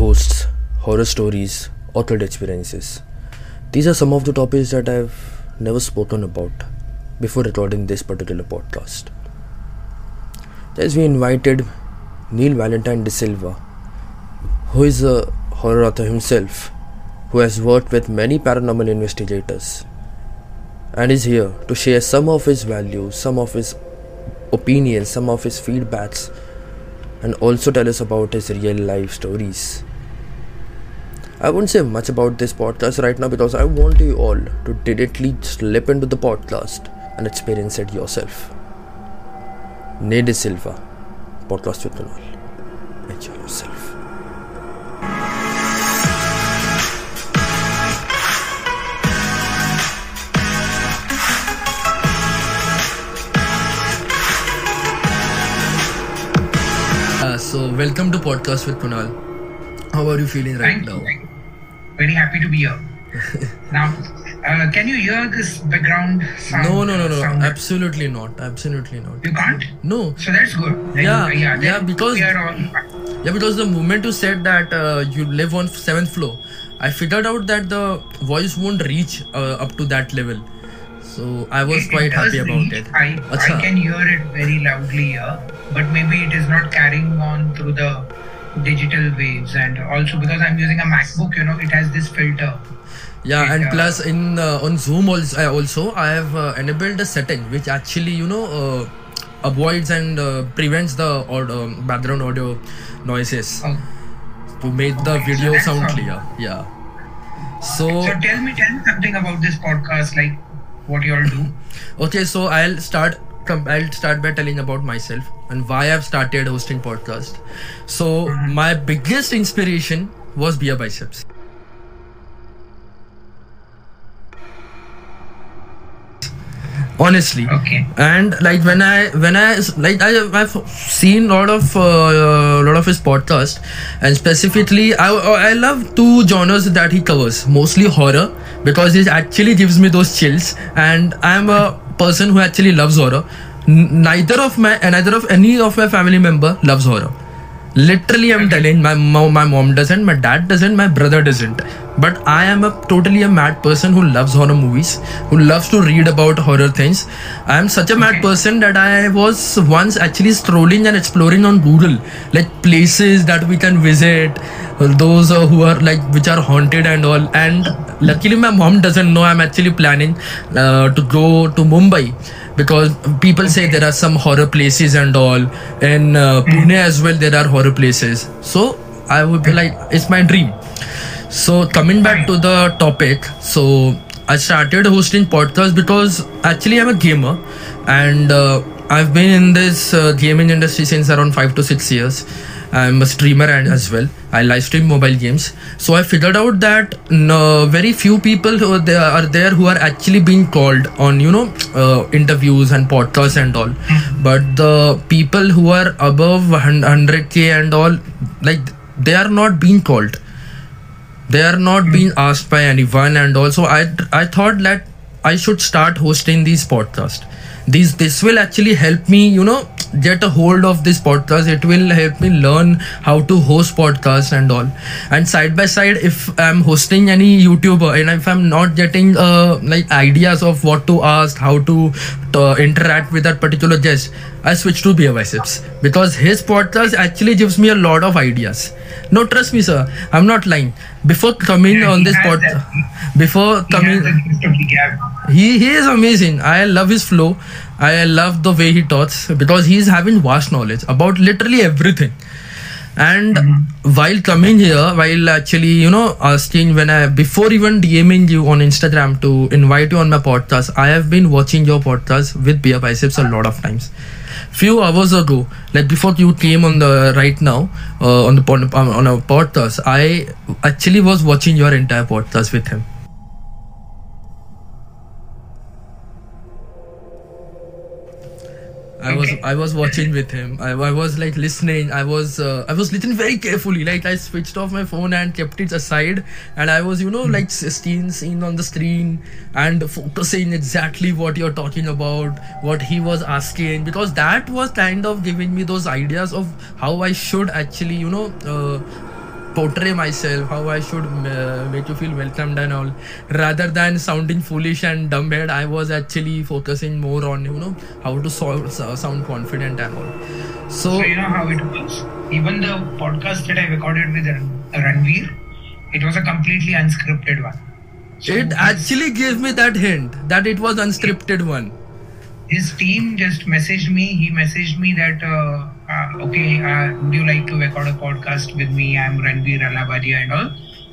ghosts, horror stories, occult experiences. These are some of the topics that I've never spoken about before recording this particular podcast. As we invited Neil Valentine D'Silva, who is a horror author himself, who has worked with many paranormal investigators, and is here to share some of his values, some of his opinions, some of his feedbacks, and also tell us about his real life stories. I won't say much about this podcast right now because I want you all to directly slip into the podcast and experience it yourself. Neil D'Silva, podcast with Kunal. Enjoy yourself. Uh, so, welcome to podcast with Kunal. How are you feeling right Thank now? you. Very happy to be here. now, uh, can you hear this background sound? No, no, no, no, sound? absolutely not. Absolutely not. You can't? No, So that's good. Then, Yeah, uh, yeah, yeah, because-. Yeah, because the moment you said that uh, you live on seventh floor, I figured out that the voice won't reach uh, up to that level. So I was It- it quite happy about reach. it. I. I can hear it very loudly here, but maybe it is not carrying on through the digital waves. And also because I'm using a MacBook, you know, it has this filter. Yeah, and Yeah. plus in uh, on Zoom also, I also I have uh, enabled a setting which actually you know uh, avoids and uh, prevents the audio, background audio noises Oh. to make the Okay, so video that's sound clear. Yeah. So So tell me, tell me something about this podcast, like what you all do. Okay, so I'll start. I'll start by telling about myself and why I've started hosting podcast. So my biggest inspiration was Beer Biceps. Honestly, Okay. and like when I when I like I I've seen a lot of uh, lot of his podcast, and specifically I I love two genres that he covers. Mostly horror because it actually gives me those chills, and I'm a person who actually loves horror. Neither of my neither of any of my family member loves horror. Literally, I'm telling my mom, my mom doesn't, my dad doesn't, my brother doesn't. But I am a totally a mad person who loves horror movies, who loves to read about horror things. I am such a mad person that I was once actually strolling and exploring on Google, like places that we can visit, those uh, who are like which are haunted and all. And luckily, my mom doesn't know I'm actually planning uh, to go to Mumbai because people say there are some horror places and all. In uh, pune as well there are horror places. So i would be like it's my dream. So coming back to the topic. So i started hosting podcast because actually i'm a gamer. And uh, i've been in this uh, gaming industry since around 5 to 6 years. I'm a streamer and as well i live stream mobile games. So i figured out that no, very few people who are there, are there who are actually being called on you know uh, interviews and podcasts and all. Mm-hmm. But the people who are above 100k and all like they are not being called. They are not mm-hmm. being asked by anyone and also i i thought that i should start hosting these podcasts. These this will actually help me you know get a hold of this podcast it will help me learn how to host podcasts and all. And side by side if i'm hosting any youtuber and if i'm not getting uh, like ideas of what to ask how to uh, interact with that particular guest i switch to biceps. Because his podcast actually gives me a lot of ideas. No trust me sir. I'm not lying. Before coming Yeah, on this podcast before coming has the gift of the gab. he he is amazing. I love his flow i love the way he talks because he's having vast knowledge about literally everything. And while coming here while actually you know asking when i before even dming you on instagram to invite you on my podcast i have been watching your podcast with beer biceps a lot of times. Few hours ago like before you came on the right now uh, on the on a podcast i actually was watching your entire podcast with him I was Okay. I was watching with him. I, I was like listening. I was uh, I was listening very carefully. Like I switched off my phone and kept it aside, and I was you know like seeing on the screen and focusing exactly what you're talking about, what he was asking, because that was kind of giving me those ideas of how I should actually you know uh, portray myself, how I should uh, make you feel welcomed and all. Rather than sounding foolish and dumbhead, I was actually focusing more on you know how to so- so- sound confident and all. So, So you know how it was. Even the podcast that I recorded with Ranveer, it was a completely unscripted one. So it actually gave me that hint that it was unscripted one. his team just messaged me. He messaged me that, uh, uh, okay, uh, would you like to record a podcast with me? I'm Ranveer Allahbadia and all.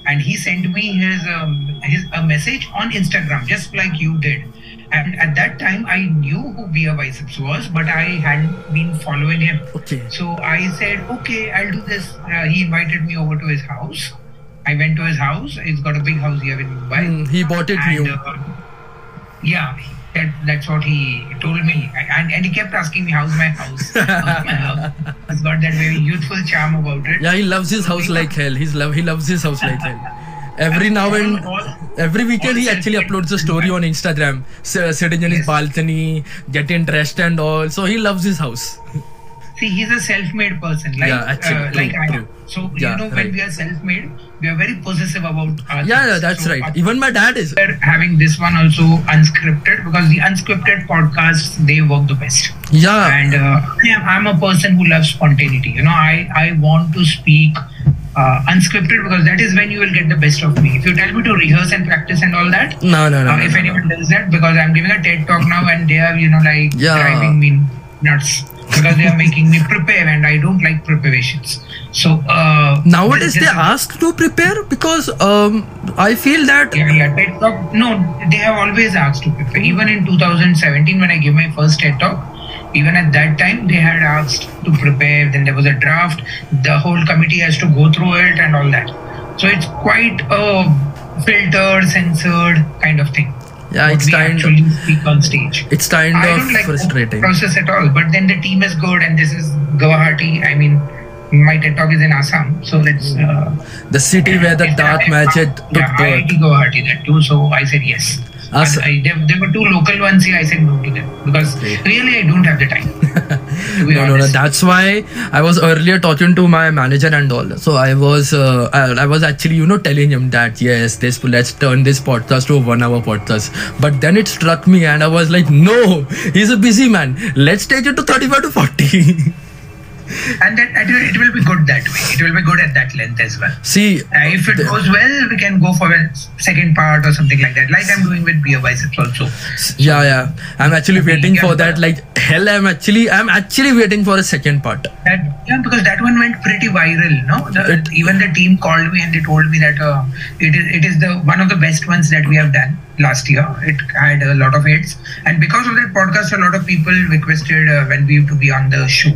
And he sent me his um, his a message on Instagram, just like you did. And at that time, I knew who Beer Biceps was, but I hadn't been following him. Okay. So I said, okay, I'll do this. Uh, he invited me over to his house. I went to his house. He's got a big house here in Mumbai. Mm, he bought it And, new. uh, yeah, that, that's what he told me. And, and he kept asking me, how's my house? How's my house? It's got that very youthful charm about it. Yeah, he loves his house like hell. He's love. He loves his house like hell. Every now and every weekend, he actually uploads a story on Instagram, sitting in his balcony, getting dressed and all. So he loves his house. See, he's a self-made person, like Yeah, actually, uh, true, like I am. So Yeah, you know, when right. we are self-made, we are very possessive about our Yeah, yeah, that's So, right. uh, Even my dad is. we're having this one also unscripted because the unscripted podcasts they work the best. Yeah, and uh, yeah, I'm a person who loves spontaneity. You know, I I want to speak uh, unscripted because that is when you will get the best of me. If you tell me to rehearse and practice and all that, no, no, no. uh, no, if no, anyone does that, because I'm giving a TED talk now and they are you know like Yeah. driving me nuts because they are making me prepare and I don't like preparations. So uh, Nowadays, they ask to prepare because um, I feel that yeah, yeah, TED Talk. No, they have always asked to prepare. Even in 2017, when I gave my first TED Talk, even at that time, they had asked to prepare. Then there was a draft. The whole committee has to go through it and all that. So it's quite a filtered, censored kind of thing. Yeah, what it's we kind actually speak on stage. it's kind I of don't like frustrating. the process at all. But then the team is good, and this is Guwahati. I mean, my TED Talk is in Assam, so let's. Uh, The city where the if dark I- magic took Yeah, birth. IIT Guwahati, that too. So I said yes. Us- But I, there, there were two local ones here. I said no to them because Okay. really I don't have the time. No, no, no. That's why I was earlier talking to my manager and all. So I was, uh, I, I was actually, you know, telling him that yes, this let's turn this podcast to a one-hour podcast. But then it struck me, and I was like, no, he's a busy man. Let's take it to thirty-five to forty. and that, that it will be good that way. It will be good at that length as well. See, Uh, if it the- goes well, we can go for a second part or something like that. Like I'm doing with Beer Biceps also. yeah, yeah. I'm actually waiting for that. Like hell, I'm actually, I'm actually waiting for a second part. That yeah, because that one went pretty viral. No, the, It- even the team called me and they told me that uh, it is it is the one of the best ones that we have done last year. It had a lot of hits, and because of that podcast, a lot of people requested uh, when we to be on the show.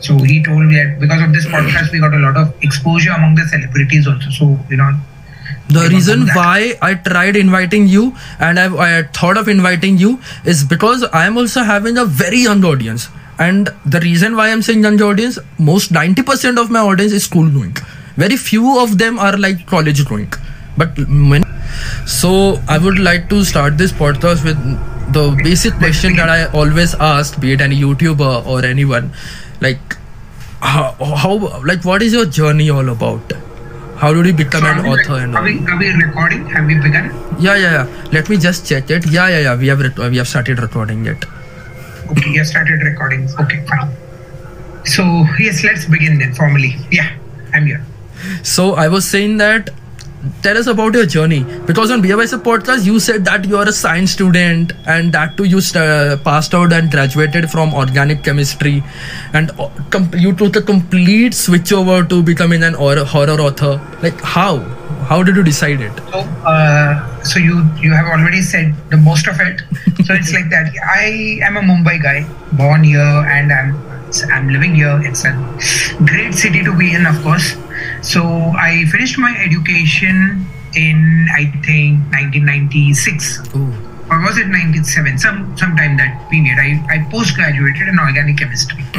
So he told me that because of this podcast, we got a lot of exposure among the celebrities also. So you know, The reason why I tried inviting you and I, I thought of inviting you is because I am also having a very young audience. And the reason why I'm saying young audience, most 90% of my audience is school going. Very few of them are like college going. But when so I would like to start this podcast with the basic question that I always ask, be it any YouTuber or anyone, like how, how like what is your journey all about? How did you become so an we, author and all? are, we, are we recording? Have we begun? Yeah, yeah, yeah. Let me just check it. Yeah, yeah, yeah. We have we have started recording it. Okay, you started recording. Okay, fine. So yes, let's begin then formally. Yeah, I'm here. So I was saying that. Tell us about your journey because on BYS podcast you said that you are a science student and that too you st- passed out and graduated from organic chemistry and uh, com- you took a complete switch over to becoming an or- horror author. Like how? How did you decide it? So, uh, so you you have already said the most of it. So it's like that. I am a Mumbai guy, born here, and I'm I'm living here. It's a great city to be in, of course. So I finished my education in I think 1996 Ooh. or was it 97 some sometime that period i, I post graduated in organic chemistry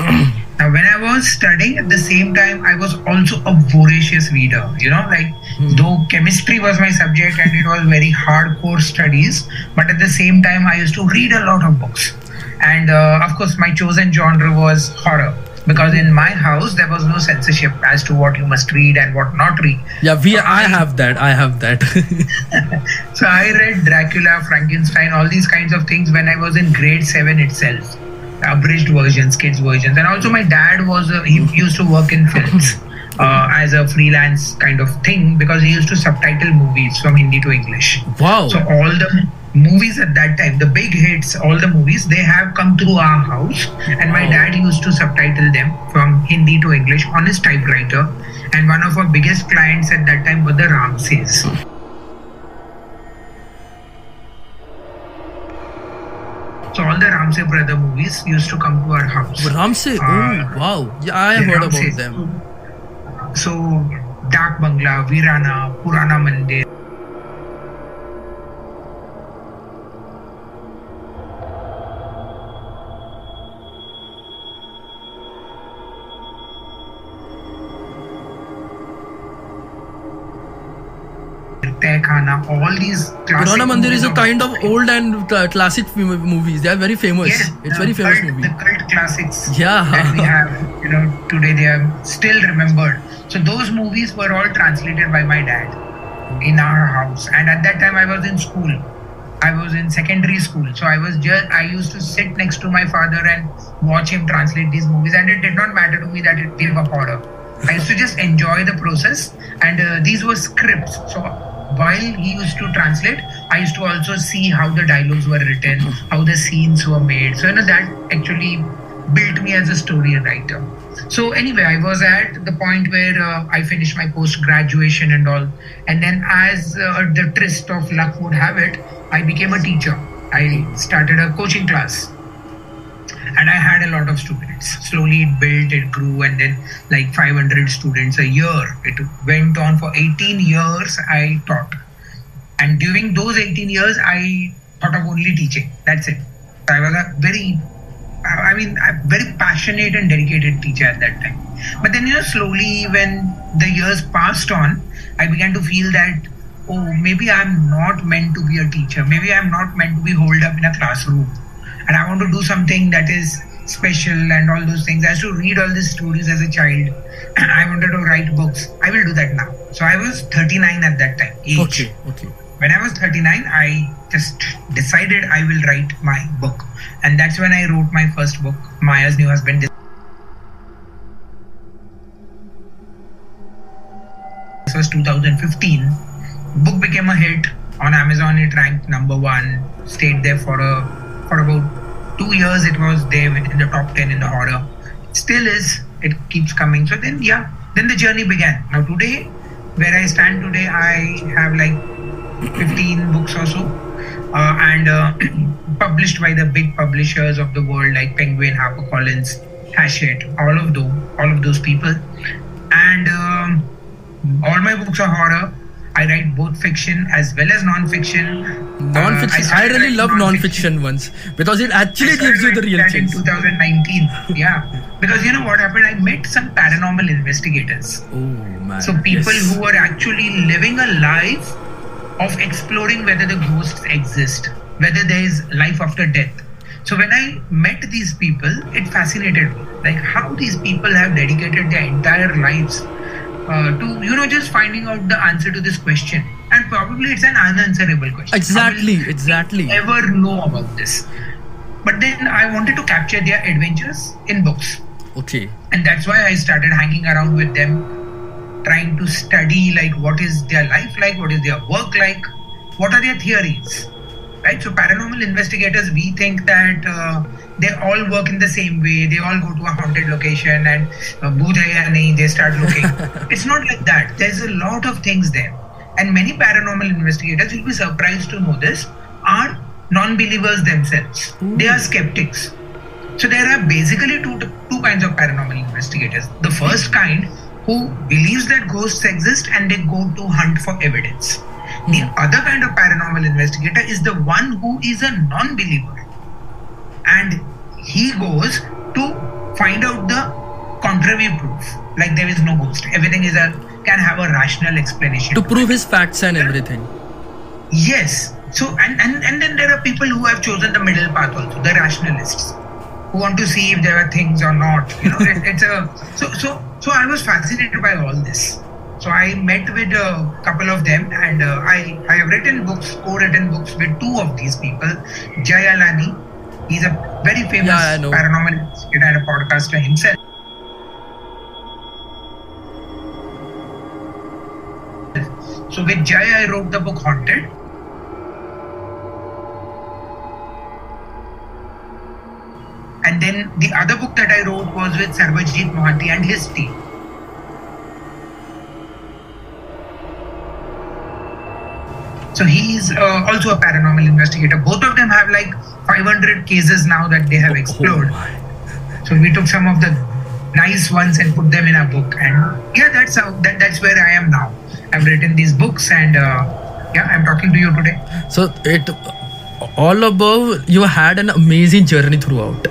now when i was studying at the same time i was also a voracious reader you know like hmm. though chemistry was my subject and it was very hardcore studies but at the same time i used to read a lot of books and uh, of course my chosen genre was horror because in my house there was no censorship as to what you must read and what not read. Yeah, we. I have that. I have that. So I read Dracula, Frankenstein, all these kinds of things when I was in grade seven itself. Abridged versions, kids versions, and also my dad was a, he used to work in films uh, as a freelance kind of thing because he used to subtitle movies from Hindi to English. wow. So all the movies at that time, the big hits, all the movies, they have come through our house, and my Wow. dad used to subtitle them from Hindi to English on his typewriter. And one of our biggest clients at that time were the Ramsays. So all the Ramsay brother movies used to come to our house. Ramsay. Uh, oh, wow. Yeah, I heard about them. So Dak Bangla, Veerana, Purana Mandir. Tehkhana, all these classic Purana Mandir is a kind of old and classic m- movies. They are very famous. Yes, it's very famous cult, movie. The cult classics Yeah. that we have, you know, today they are still remembered. So those movies were all translated by my dad in our house. And at that time, I was in school. I was in secondary school, so I was just I used to sit next to my father and watch him translate these movies, and it did not matter to me that it, they were horror. I used to just enjoy the process, and uh, these were scripts. So while he used to translate, I used to also see how the dialogues were written, how the scenes were made. So you know that actually built me as a story writer. So anyway, I was at the point where uh, I finished my post graduation and all, and then as uh, the tryst of luck would have it, I became a teacher. I started a coaching class, and I had a lot of students. Slowly it built, it grew, and then like 500 students a year. It went on for 18 years. I taught, and during those 18 years, I thought of only teaching. That's it. I was a very I mean, a very passionate and dedicated teacher at that time. But then, you know, slowly when the years passed on, I began to feel that, oh, maybe I'm not meant to be a teacher. Maybe I'm not meant to be holed up in a classroom. And I want to do something that is special and all those things. I used to read all these stories as a child. I wanted to write books. I will do that now. So I was 39 at that time. Age Okay, okay. when I was 39, I just decided I will write my book. And that's when I wrote my first book, Maya's New Husband. This was 2015. Book became a hit on Amazon. It ranked number one. Stayed there for a for about two years. It was there in the top ten in the horror. Still is. It keeps coming. So then, yeah, then the journey began. Now today, where I stand today, I have like 15 books or so, uh, and uh, published by the big publishers of the world like Penguin, HarperCollins, Hachette, all of those, all of those people, and um, all my books are horror. I write both fiction as well as non-fiction. Non-fiction. Uh, I, started really love non-fiction ones because it actually gives you the real that things. In 2019, yeah, because you know what happened? I met some paranormal investigators. Oh man. So people yes. who are actually living a life of exploring whether the ghosts exist, whether there is life after death. So when I met these people, it fascinated me. Like how these people have dedicated their entire lives uh, to, you know, just finding out the answer to this question. And probably it's an unanswerable question. Exactly, exactly. Ever know about this? But then I wanted to capture their adventures in books Okay. and that's why i started hanging around with them trying to study like what is their life like what is their work like what are their theories right so paranormal investigators we think that uh, they all work in the same way. They all go to a haunted location and uh, "Bhoot hai nahi," they start looking. It's not like that. There's a lot of things there. And many paranormal investigators you'll be surprised to know this are non-believers themselves. They are skeptics. So there are basically two two kinds of paranormal investigators. The first kind who believes that ghosts exist and they go to hunt for evidence. The other kind of paranormal investigator is the one who is a non-believer. And he goes to find out the contrary proof. Like there is no ghost. Everything is a can have a rational explanation. To to prove his facts and everything. Yes. So and, and and then there are people who have chosen the middle path also, the rationalists. who want to see if there are things or not. You know, it, it's a so so so. I was fascinated by all this. So I met with a couple of them, and uh, I I have written books, co-written books with two of these people. Jay Alani, he's a very famous Yeah, paranormal investigator and a podcaster himself. So with Jay, I wrote the book Haunted. And then the other book that I wrote was with Sarvajit Mohanty and his team. So he's uh, also a paranormal investigator. Both of them have like 500 cases now that they have explored. Oh. So we took some of the nice ones and put them in a book. And yeah, that's how that, that's where I am now. I've written these books and uh, yeah, I'm talking to you today. So it all above you had an amazing journey throughout.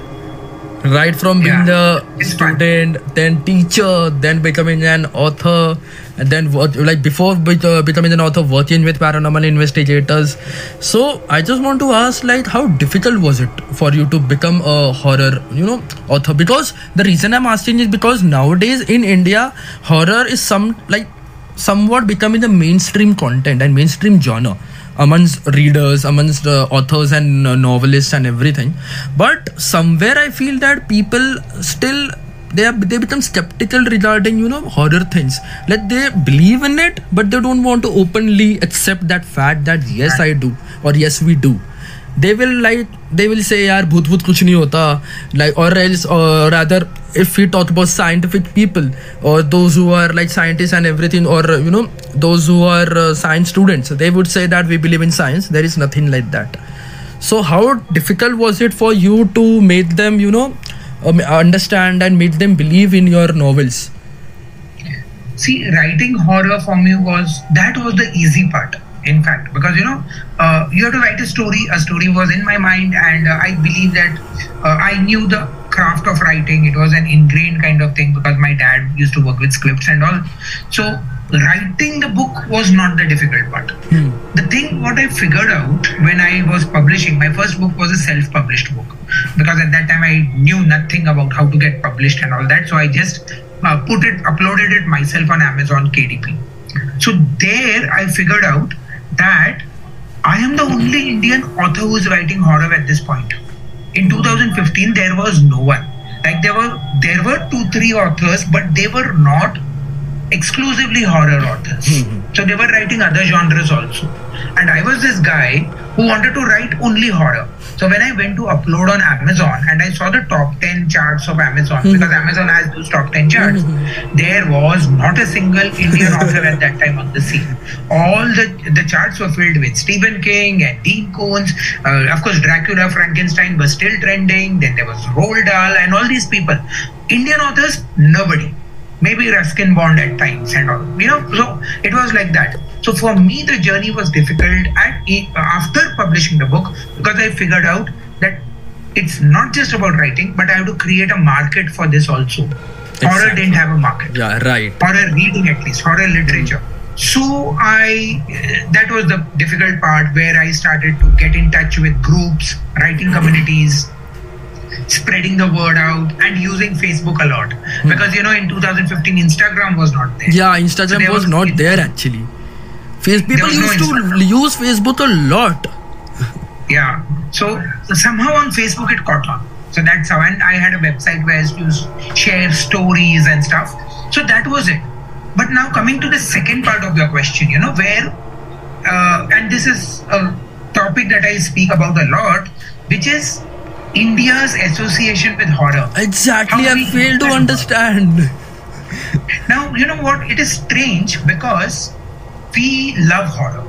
Right from being Yeah, a it's fun. student, then teacher, then becoming an author, and then like before be- uh, becoming an author, working with paranormal investigators. So I just want to ask, like, how difficult was it for you to become a horror, you know, author? Because the reason I'm asking is because nowadays in India, horror is some like somewhat becoming the mainstream content and mainstream genre amongst readers amongst uh, authors and uh, novelists and everything but somewhere i feel that people still they are, they become skeptical regarding you know horror things. Like they believe in it but they don't want to openly accept that fact that yes i do or yes we do. They will like they will say yaar bhoot bhoot kuch nahi hota. Like or else or rather if we talk about scientific people or those who are like scientists and everything or you know those who are uh, science students they would say that we believe in science. There is nothing like that. So how difficult was it for you to make them you know um, understand and make them believe in your novels See, writing horror for me was that was the easy part. In fact, because you know, uh, you have to write a story. A story was in my mind, and uh, I believe that uh, I knew the craft of writing. It was an ingrained kind of thing because my dad used to work with scripts and all. So writing the book was not the difficult part. The thing what I figured out when I was publishing my first book was a self-published book because at that time I knew nothing about how to get published and all that. So I just uh, put it, uploaded it myself on Amazon KDP. So there I figured out that I am the only Indian author who is writing horror at this point. In 2015, there was no one. Like there were there were two three authors, but they were not exclusively horror authors. Hmm, hmm. So they were writing other genres also. And I was this guy who wanted to write only horror. So when I went to upload on Amazon and I saw the top 10 charts of Amazon, hmm. because Amazon has those top 10 charts, there was not a single Indian author at that time on the scene. All the, the charts were filled with Stephen King and Dean Koontz. Uh, of course, Dracula, Frankenstein was still trending. Then there was Roald Dahl and all these people. Indian authors, nobody maybe Ruskin Bond at times and all. You know, so it was like that. So for me, the journey was difficult at, uh, after publishing the book because I figured out that it's not just about writing, but I have to create a market for this also. Horror didn't have a market. yeah right Horror reading, at least horror literature. So I, uh, that was the difficult part where I started to get in touch with groups, writing communities, spreading the word out and using Facebook a lot. Because you know, in 2015, Instagram was not there. yeah instagram there was was- not there actually face people was no used to use facebook a lot Yeah. So somehow on Facebook it caught on. So that's how, and I had a website where I used to share stories and stuff. So that was it. But now coming to the second part of your question, you know, where, uh, and this is a topic that I speak about a lot, which is India's association with horror. exactly How i we fail to do that. understand Now, you know what? It is strange because we love horror.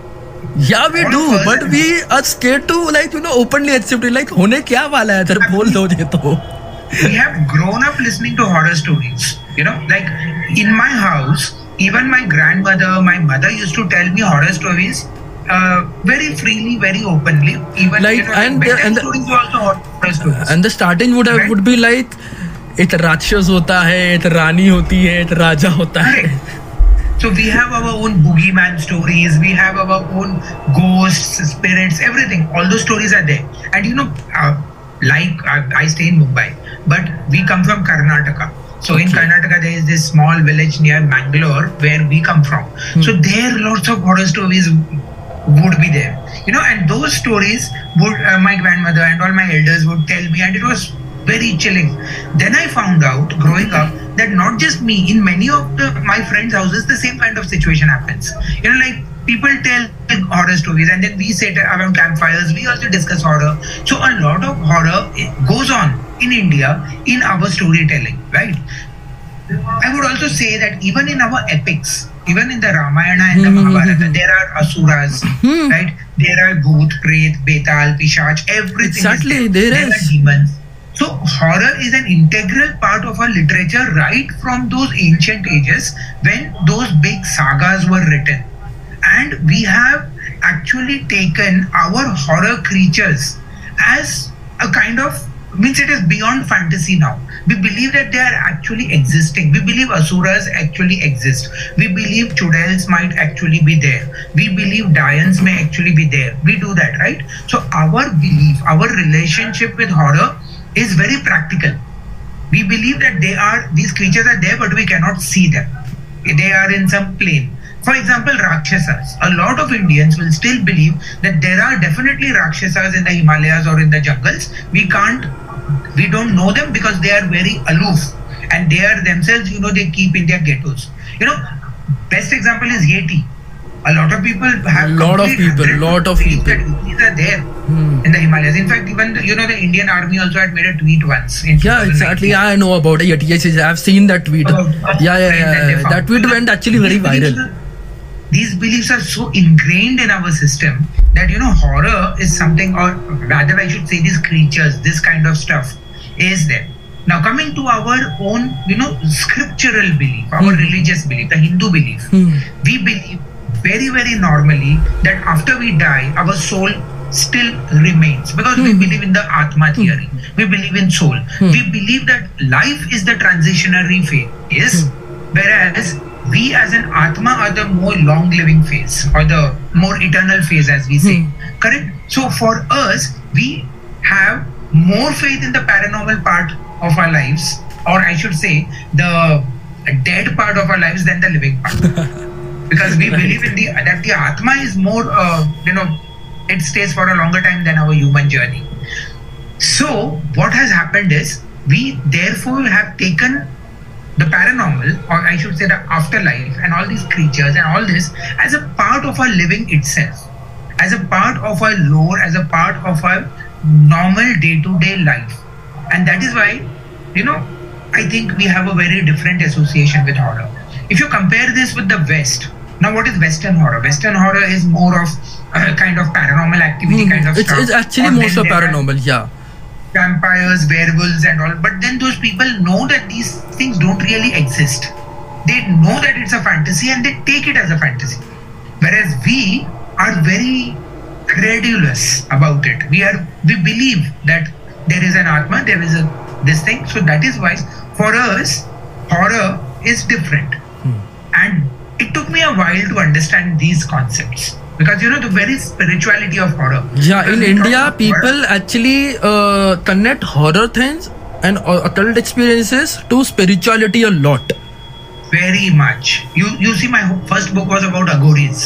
yeah we All do of us- but we are scared to like you know openly accept it like होने क्या वाला है जरा बोल दो ये तो we have grown up listening to horror stories. You know, like in my house, even my grandmother, my mother used to tell me horror stories uh, very freely, very openly. Even like you know, and, the, and, the, and the starting would have right? would be like it rakshas hota hai, it rani hoti hai, it raja hota hai. Right. So we have our own boogeyman stories, we have our own ghosts, spirits, everything. All those stories are there. And you know, uh, like I, I stay in Mumbai, but we come from Karnataka. So okay. in Karnataka, there is this small village near Mangalore where we come from. Hmm. So there are lots of horror stories would be there, you know, and those stories would uh, my grandmother and all my elders would tell me, and it was very chilling. Then I found out growing up that not just me, in many of the my friends' houses, the same kind of situation happens. You know, like people tell horror stories, and then we sit around campfires. We also discuss horror. So a lot of horror eh, goes on in India in our storytelling, right? I would also say that even in our epics, even in the Ramayana and the Hmm, hmm, Mahabharata, hmm. there are asuras, Hmm. right? There are Bhoot, Pret, Betal, Pishach, everything. Exactly, is there there. is. are demons. So horror is an integral part of our literature right from those ancient ages when those big sagas were written. And we have actually taken our horror creatures as a kind of means it is beyond fantasy now. We believe that they are actually existing. We believe asuras actually exist. We believe chudels might actually be there. We believe Dians may actually be there. We do that, right? So our belief, our relationship with horror is very practical. We believe that they are these creatures are there, but we cannot see them. They are in some plane. For example, Rakshasas. A lot of Indians will still believe that there are definitely Rakshasas in the Himalayas or in the jungles. We can't, we don't know them because they are very aloof and they are themselves, you know, they keep in their ghettos. You know, best example is Yeti. A lot of people have Lot of people, lot of people. that Yetis are there Hmm. in the Himalayas. In fact, even you know the Indian Army also had made a tweet once. Yeah, 2019. exactly. I know about it. Yes, yes, I've seen that tweet. About- Yeah, yeah, and then they yeah. found- That tweet went actually very viral. These beliefs are so ingrained in our system that you know horror is something, or rather, I should say, these creatures, this kind of stuff, is there. Now, coming to our own, you know, scriptural belief, our Hmm. religious belief, the Hindu belief, Hmm. we believe very, very normally that after we die, our soul still remains because we Hmm. believe in the Atma theory. We believe in soul. Hmm. We believe that life is the transitionary phase, Yes. whereas we as an Atma are the more long living phase or the more eternal phase, as we say. Hmm. Correct? So for us, we have more faith in the paranormal part of our lives, or I should say, the dead part of our lives than the living part because we believe in the that the atma is more uh, you know it stays for a longer time than our human journey so what has happened is we therefore have taken the paranormal or i should say the afterlife and all these creatures and all this as a part of our living itself as a part of our lore as a part of our normal day-to-day life and that is why you know i think we have a very different association with horror if you compare this with the west now what is western horror western horror is more of uh, kind of paranormal activity kind of. It's, stuff it's actually more so paranormal. Yeah. Vampires werewolves and all. But then those people know that these things don't really exist. They know that it's a fantasy and they take it as a fantasy. Whereas we are very credulous about it. We are we believe that there is an atma there is a this thing. So that is why for us horror is different. Hmm. And it took me a while to understand these concepts because you know the very spirituality of horror Yeah, Because in India, people actually uh, connect horror things and uh, occult experiences to spirituality a lot. very much. You you see, my first book was about Aghoris.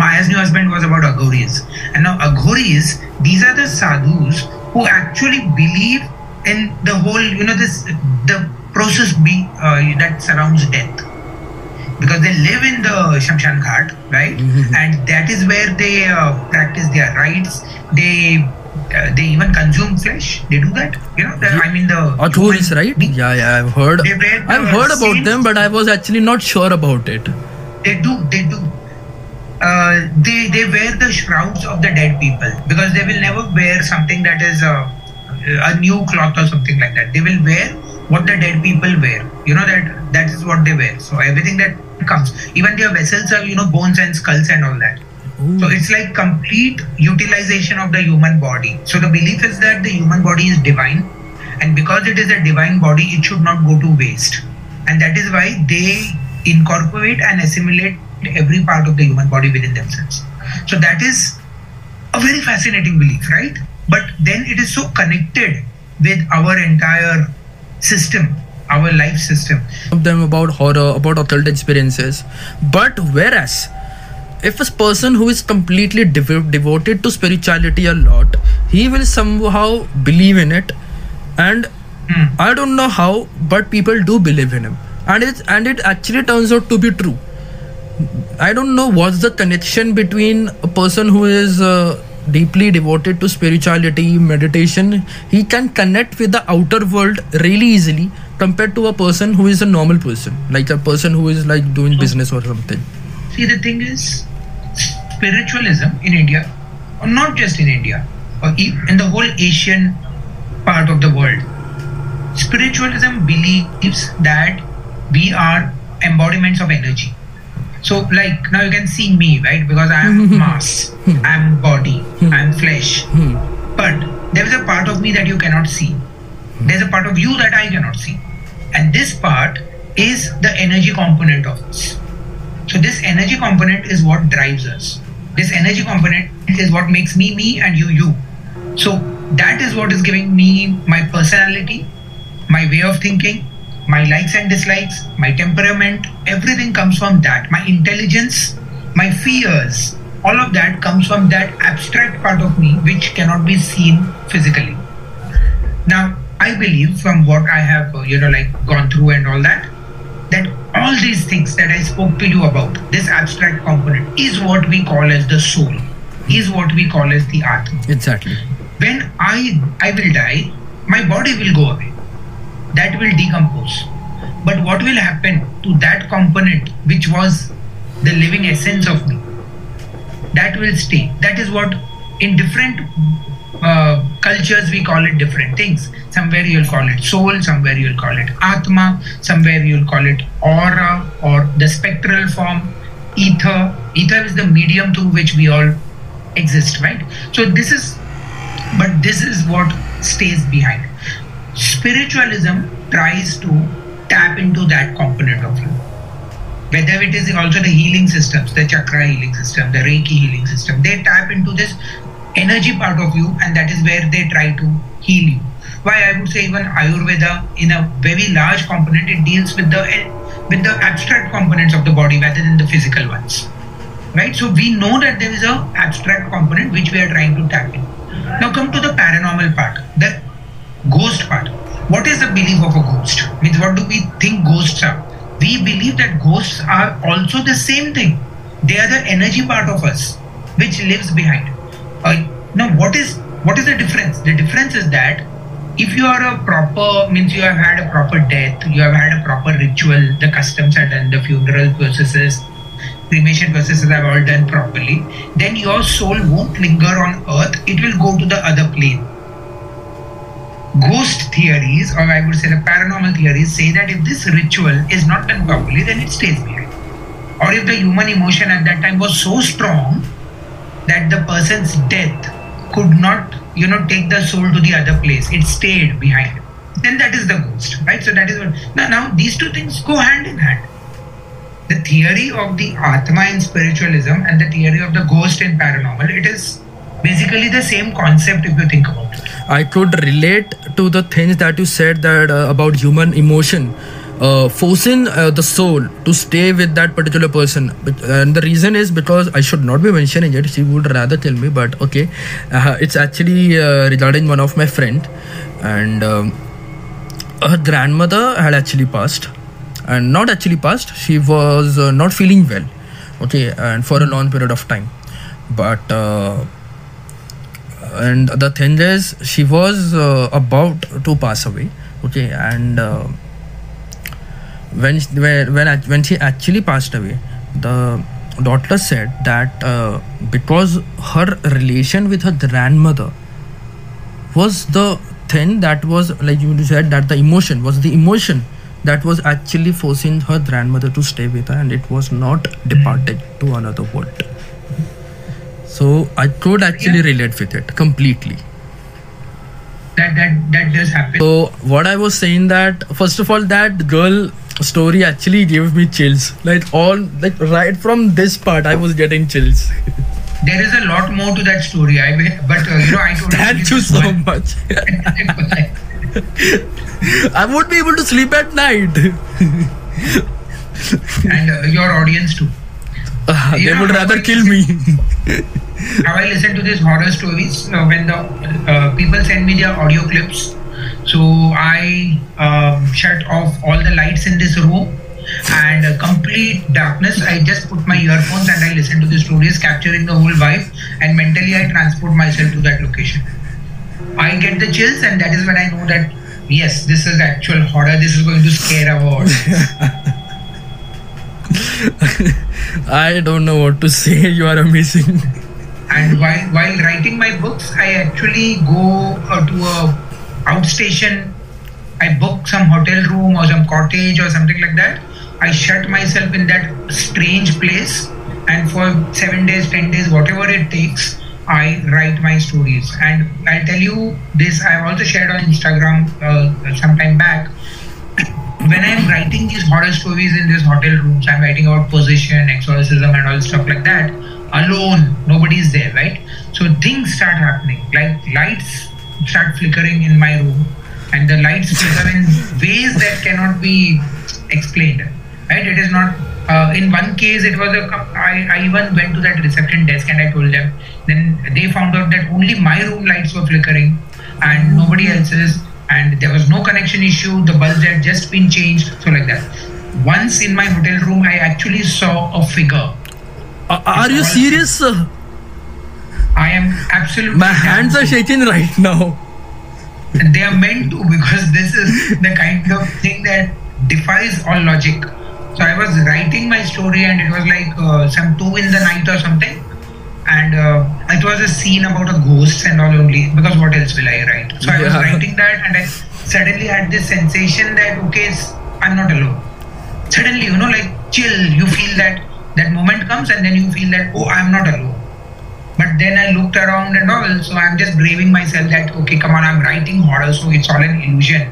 Maya's new husband was about Aghoris, and now Aghoris, these are the sadhus who actually believe in the whole, you know, this the process be uh, that surrounds death. Because they live in the Shamshan Ghat, right? Mhm. And that is where they uh, practice their rites. They uh, they even consume flesh. They do that, you know. The, I mean the human right? Yeah, yeah, I've heard. I've heard about them, but I was actually not sure about it. They do, they do. Uh, they they wear the shrouds of the dead people because they will never wear something that is uh, a new cloth or something like that. They will wear what the dead people wear. You know that that is what they wear. So everything that comes, even their vessels are you know bones and skulls and all that. So it's like complete utilization of the human body. So the belief is that the human body is divine, and because it is a divine body, it should not go to waste. And that is why they incorporate and assimilate every part of the human body within themselves. So that is a very fascinating belief, right? But then it is so connected with our entire system, our life system. of them about horror, about occult experiences. But whereas, if a person who is completely devo- devoted to spirituality a lot, he will somehow believe in it, and Hmm. I don't know how, but people do believe in him, and it and it actually turns out to be true. I don't know what's the connection between a person who is uh, deeply devoted to spirituality, meditation. He can connect with the outer world really easily compared to a person who is a normal person, like a person who is like doing business or something. See, the thing is, spiritualism in India, or not just in India, or in the whole Asian part of the world, spiritualism believes that we are embodiments of energy. So, like now you can see me, right? Because I am mass, I am body, I am flesh. Hmm. But there is a part of me that you cannot see. There's a part of you that I cannot see. And this part is the energy component of us. So this energy component is what drives us. This energy component is what makes me me and you you. So that is what is giving me my personality, my way of thinking, my likes and dislikes, my temperament, everything comes from that. My intelligence, my fears, all of that comes from that abstract part of me which cannot be seen physically. Now, I believe from what I have, uh, you know, like gone through and all that, that all these things that I spoke to you about, this abstract component, is what we call as the soul, is what we call as the atma. Exactly. When I I will die, my body will go away. That will decompose. But what will happen to that component which was the living essence of me? That will stay. That is what in different uh, cultures we call it different things. Somewhere you'll call it soul, somewhere you'll call it atma, somewhere you'll call it aura or the spectral form, ether. Ether is the medium through which we all exist, right? So this is, but this is what stays behind. Spiritualism tries to tap into that component of you whether it is also the healing systems, the chakra healing system, the Reiki healing system, they tap into this energy part of you, and that is where they try to heal you. Why I would say even Ayurveda, in a very large component, it deals with the with the abstract components of the body rather than the physical ones. Right? So we know that there is a abstract component which we are trying to tap. Now come to the paranormal part, the ghost part. What is the belief of a ghost? Means what do we think ghosts are? we believe that ghosts are also the same thing. They are the energy part of us which lives behind. Uh, now, what is what is the difference? The difference is that if you are a proper means you have had a proper death, you have had a proper ritual, the customs are done, the funeral processes, cremation processes are all done properly, then your soul won't linger on earth, it will go to the other plane ghost theories, or I would say the paranormal theories, say that if this ritual is not done properly, then it stays behind. Or if the human emotion at that time was so strong that the person's death could not, you know, take the soul to the other place, it stayed behind. Then that is the ghost, right? So that is what. Now, now these two things go hand in hand. The theory of the Atma in spiritualism and the theory of the ghost in paranormal, it is basically the same concept if you think about it. I could relate to the things that you said that uh, about human emotion. Uh, forcing uh, the soul to stay with that particular person. But, and the reason is because i should not be mentioning it. She would rather tell me but okay. Uh, it's actually uh, regarding one of my friend. And um, her grandmother had actually passed. And not actually passed. She was uh, not feeling well. Okay and for a long period of time. But uh, and the thing is she was uh, about to pass away. Okay and uh, when when when when she actually passed away the daughter said that uh, because her relation with her grandmother was the thing that was like you said that the emotion was the emotion that was actually forcing her grandmother to stay with her and it was not departed to another world. So i could actually relate with it completely. That that that does happen. so what i was saying that first of all that girl story actually gave me chills like all like right from this part i was getting chills there is a lot more to that story. I will, but uh, you know, I told thank you so one. much I won't be able to sleep at night. and uh, your audience too. Uh, they Yeah, would rather kill me. How I listen to these horror stories uh, when the uh, people send me their audio clips. So I um, shut off all the lights in this room and uh, complete darkness. I just put my earphones and I listen to the stories, capturing the whole vibe, and mentally I transport myself to that location. I get the chills, and that is when I know that yes, this is actual horror. This is going to scare our audience. I don't know what to say. You are amazing. and while while writing my books i actually go uh, to a outstation i book some hotel room or some cottage or something like that. I shut myself in that strange place and for 7 days 10 days whatever it takes i write my stories. And i'll tell you this i've also shared on instagram uh, some time back. When I'm writing these horror stories in these hotel rooms, I'm writing about possession, exorcism, and all stuff like that, alone, nobody's there, right? So things start happening, like lights start flickering in my room, and the lights flicker in ways that cannot be explained, right? It is not. Uh, in one case, it was a. I, I even went to that reception desk and I told them. Then they found out that only my room lights were flickering, and nobody else's and there was no connection issue the bulbs had just been changed so like that once in my hotel room i actually saw a figure Uh, are you serious? I am absolutely My hands are shaking right now. they are meant to because this is the kind of thing that defies all logic. So i was writing my story and it was like uh, some two in the night or something. And uh, it was a scene about a ghost and all only because what else will i write? So i was writing that and i suddenly had this sensation that okay I'm not alone. Suddenly you know like chill you feel that that moment comes and then you feel that oh i'm not alone but then I looked around and all, so I'm just braving myself that okay, come on, I'm writing horror, so it's all an illusion.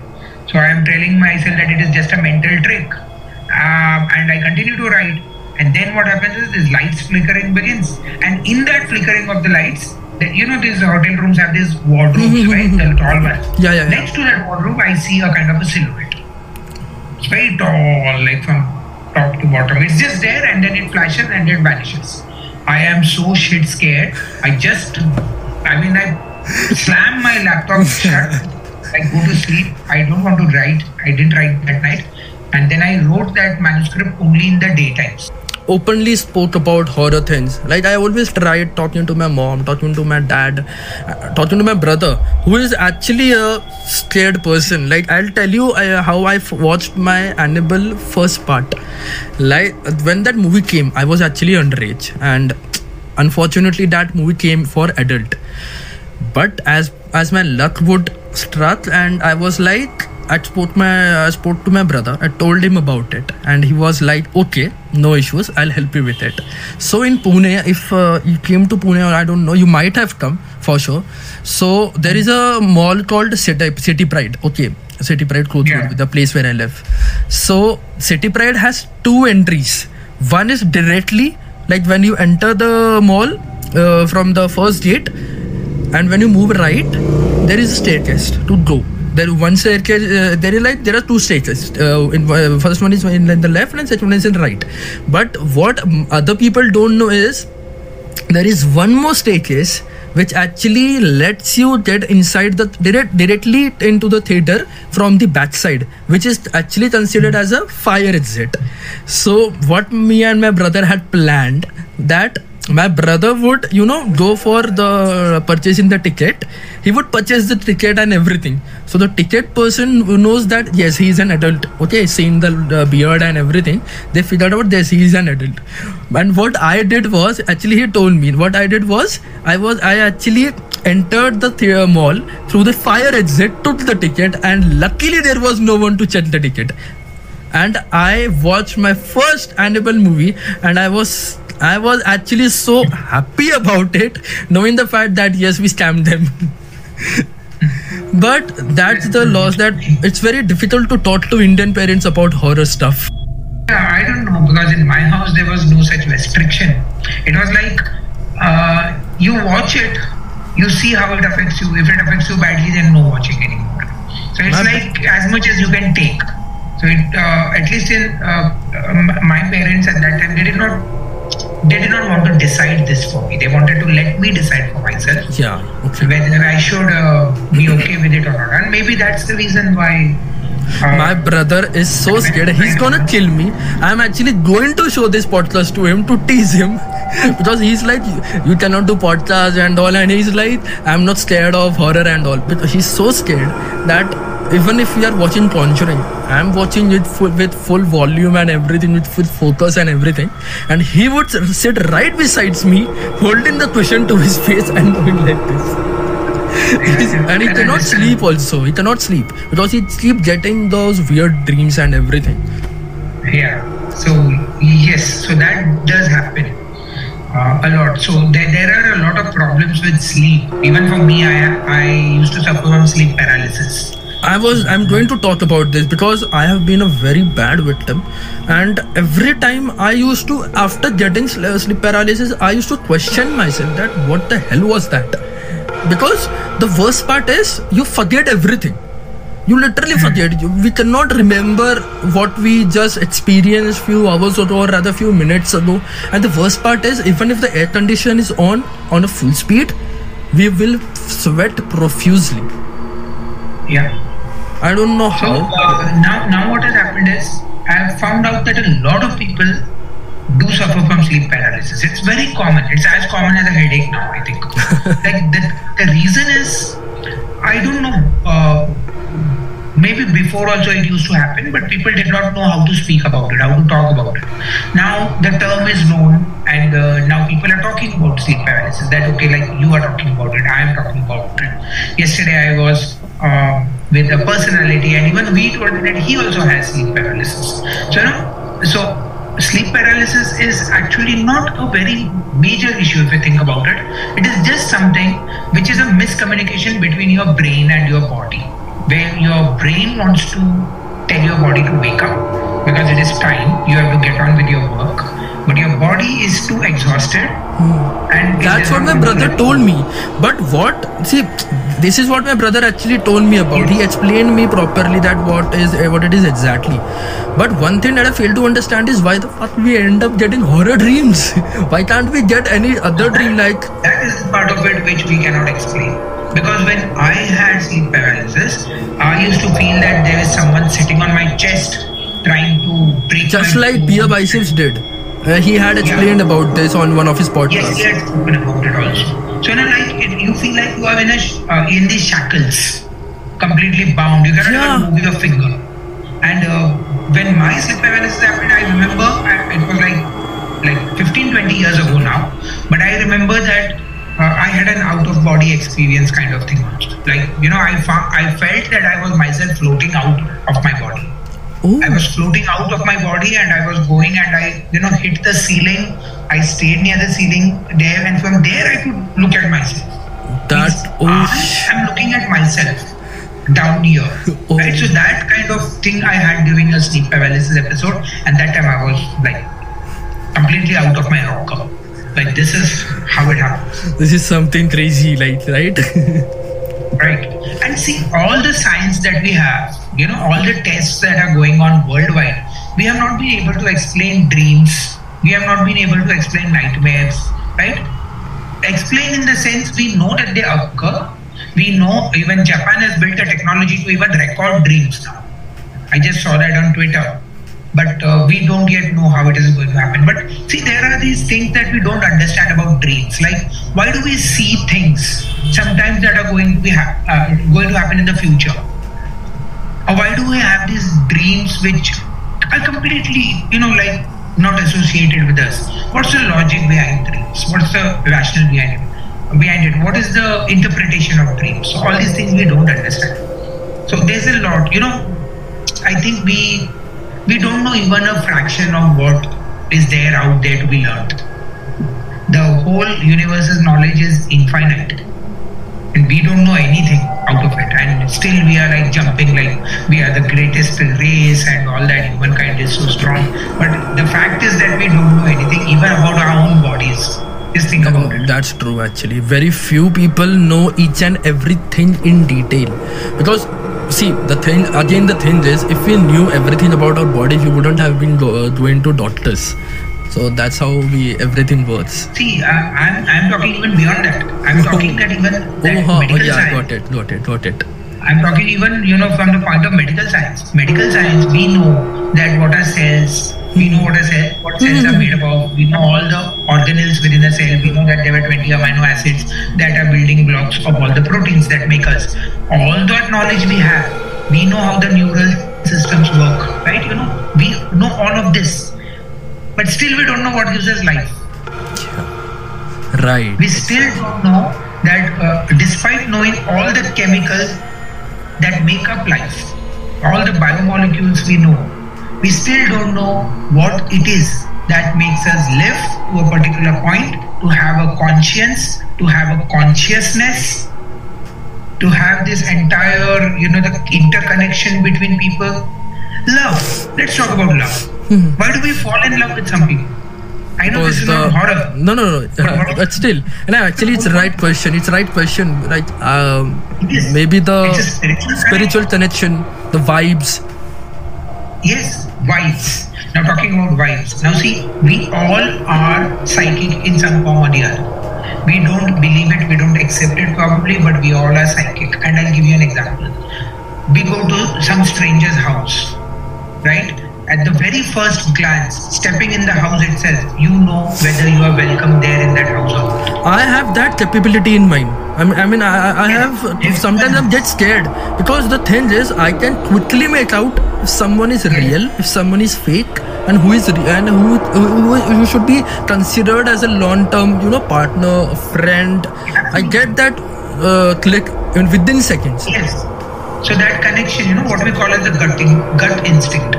So I am telling myself that it is just a mental trick, um, and I continue to write. And then what happens is this lights flickering begins, and in that flickering of the lights, that you know these hotel rooms have these wardrobes, right? The tall ones. Yeah, yeah, yeah. Next to that wardrobe, I see a kind of a silhouette. It's very tall, like from top to bottom. It's just there, and then it flashes and it vanishes. I am so shit scared. I just, I mean, I slam my laptop shut. I go to sleep. I don't want to write. I didn't write that night. And then I wrote that manuscript only in the daytimes. Openly spoke about horror things. Like I always tried talking to my mom, talking to my dad, uh, talking to my brother, who is actually a scared person. Like I'll tell you uh, how I watched my Annabelle first part. Like when that movie came, I was actually underage, and unfortunately that movie came for adult. but as as my luck would struck and i was like i spoke my i spoke to my brother i told him about it. And he was like okay no issues i'll help you with it. So in pune if uh, you came to pune or i don't know you might have come for sure. So there is a mall called city, city pride. Okay city pride clothes Yeah. the place where i live. So city pride has two entries. One is directly like when you enter the mall uh, from the first gate and when you move right there is a staircase to go there one staircase uh, there is like there are two stages uh, in, uh, first one is in, in the left and second one is in the right. But what other people don't know is there is one more staircase which actually lets you get inside the direct directly into the theater from the backside which is actually considered as a fire exit. So what me and my brother had planned that my brother would you know go for the purchasing the ticket. He would purchase the ticket and everything. So the ticket person knows that yes he is an adult. Okay seeing the uh, beard and everything. They figured out yes he is an adult. And what i did was actually he told me what i did was i was i actually entered the theater mall through the fire exit took the ticket and luckily there was no one to check the ticket and I watched my first Annabelle movie, and I was I was actually so happy about it, knowing the fact that yes, we scammed them. but that's the loss that it's very difficult to talk to Indian parents about horror stuff. I don't know because in my house there was no such restriction. It was like uh, you watch it, you see how it affects you. If it affects you badly, then no watching anymore. So it's like as much as you can take. So it, uh, at least in uh, um, my parents at that time, they did not they did not want to decide this for me. They wanted to let me decide for myself Yeah. Okay. whether I should uh, be okay with it or not. And maybe that's the reason why. My brother is so scared. He's gonna kill me. I'm actually going to show this podcast to him to tease him because he's like, you cannot do podcast and all, and he's like, I'm not scared of horror and all. But he's so scared that even if we are watching Conjuring, I'm watching it full, with full volume and everything, with full focus and everything, and he would sit right besides me, holding the cushion to his face and doing like this. And he cannot sleep also he cannot sleep because he keep getting those weird dreams and everything Yeah. So yes, so that does happen uh, a lot. So there, there are a lot of problems with sleep. Even for me, I I used to suffer from sleep paralysis. I was i'm going to talk about this because i have been a very bad victim. And every time i used to after getting sleep paralysis i used to question myself that what the hell was that? Because the worst part is you forget everything. You literally hmm. forget. You, we cannot remember what we just experienced few hours ago or rather few minutes ago. And the worst part is even if the air condition is on on a full speed we will sweat profusely. Yeah. I don't know So how uh, now now what has happened is I have found out that a lot of people do suffer from sleep paralysis. It's very common. It's as common as a headache now. I think. like the the reason is I don't know. Uh, maybe before also it used to happen, but people did not know how to speak about it, how to talk about it. Now the term is known, and uh, now people are talking about sleep paralysis. That okay, like you are talking about it, I am talking about it. Yesterday I was uh, with a personality, and even we told that he also has sleep paralysis. So you know, so sleep paralysis is actually not a very major issue if you think about it. It is just something which is a miscommunication between your brain and your body, where your brain wants to tell your body to wake up because it is time, you have to get on with your work, but your body is too exhausted. And That's what my brother to- told me. But what? See, this is what my brother actually told me about. He explained me properly that what is eh, what it is exactly. But one thing that I fail to understand is why the fuck we end up getting horror dreams. why can't we get any other dream like? that is part of it which we cannot explain. Because when I had sleep paralysis, I used to feel that there is someone sitting on my chest trying to break Just like. BeerBiceps did. Uh, he had explained about this on one of his podcasts. Yes, podcasts. he had spoken about it also. So you know, like it, you feel like you are in a sh- uh, in these shackles, completely bound. You cannot Yeah. even move your finger. And uh, when my sleep paralysis happened, I remember I, it was like like 15, 20 years ago now. But I remember that uh, I had an out of body experience kind of thing. Like you know, I found, I felt that I was myself floating out of my body. Oh, I was floating out of my body and I was going and I, you know, hit the ceiling. I stayed near the ceiling there and from there I could look at myself. that. Oh, I am looking at myself down here. Oh. Right? So that kind of thing I had during a sleep paralysis episode and that time I was like completely out of my rocker. Like this is how it happens. this is something crazy, like right? Right. And see, all the science that we have, you know, all the tests that are going on worldwide, we have not been able to explain dreams. We have not been able to explain nightmares, right? Explain in the sense we know that they occur. We know even Japan has built a technology to even record dreams now. I just saw that on Twitter. But uh, we don't yet know how it is going to happen. But see, there are these things that we don't understand about dreams. Like, why do we see things sometimes that are going to be ha- uh, going to happen in the future? Or why do we have these dreams which are completely, you know, like not associated with us? What's the logic behind dreams? What's the rationale behind it? Behind it, what is the interpretation of dreams? All these things we don't understand. So there's a lot, you know. I think we we don't know even a fraction of what is there out there to be learned. The whole universe's knowledge is infinite, and we don't know anything out of it. And still, we are like jumping like we are the greatest race and all that. Humankind is so strong, but the fact is that we don't know anything even about our own bodies. Just think about it. That's true actually. Very few people know each and everything in detail. Because see the thing again the thing is if we knew everything about our bodies we wouldn't have been go, uh, going to doctors so that's how we everything works See, uh, I'm, I'm talking even beyond that. I'm talking that even that oh, huh, oh medical yeah science. got it got it got it I'm talking even, you know, from the point of medical science. Medical science, we know that what are cells, we know what a cell, what cells are made up of, we know all the organelles within a cell, we know that there were 20 amino acids that are building blocks of all the proteins that make us. All that knowledge we have, we know how the neural systems work, right? You know, we know all of this. But still we don't know what gives us life. right We still don't know that uh, despite knowing all the chemicals that make up life, all the biomolecules we know, we still don't know what it is that makes us live to a particular point, to have a conscience, to have a consciousness, to have this entire, you know, the interconnection between people. Love. Let's talk about love. Why do we fall in love with some people? I know this is the not horror. no no no But- but still and actually it's the right question it's the right question right um Yes. maybe the spiritual spiritual connection the vibes Yes, vibes. Now talking about vibes. Now see, we all are psychic in some form or the other. We don't believe it, we don't accept it probably, but we all are psychic. And I'll give you an example. We go to some stranger's house, right? At the very first glance, stepping in the house itself, you know whether you are welcome there in that house or not. I have that capability in mind. I mean, I mean, I, I have. Sometimes I get scared because the thing is, I can quickly make out if someone is real, if someone is fake, and who is re- and who who, who should be considered as a long-term, you know, partner, friend. I get that uh, click in within seconds. Yes. So that connection, you know, what we call as the gut, in, gut instinct.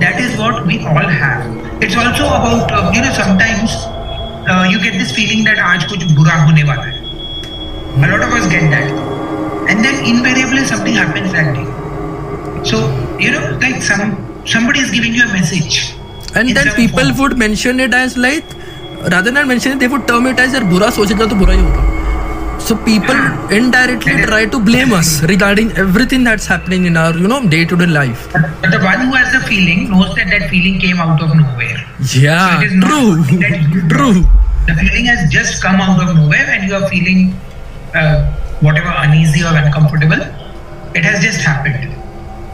That is what we all have. It's also about, uh, you know, sometimes uh, you get this feeling that आज कुछ बुरा होने वाला है. A lot of us get that. And then invariably something happens that day. So, you know, like some somebody is giving you a message. And then people form. would mention it as like, rather than mention it, they would term it as यार बुरा सोचेगा तो बुरा ही होगा. So people indirectly try to blame us regarding everything that's happening in our, you know, day-to-day life. But the one who has the feeling knows that that feeling came out of nowhere. Yeah, So it is true, something that you true. The feeling has just come out of nowhere and you are feeling uh, whatever uneasy or uncomfortable. It has just happened.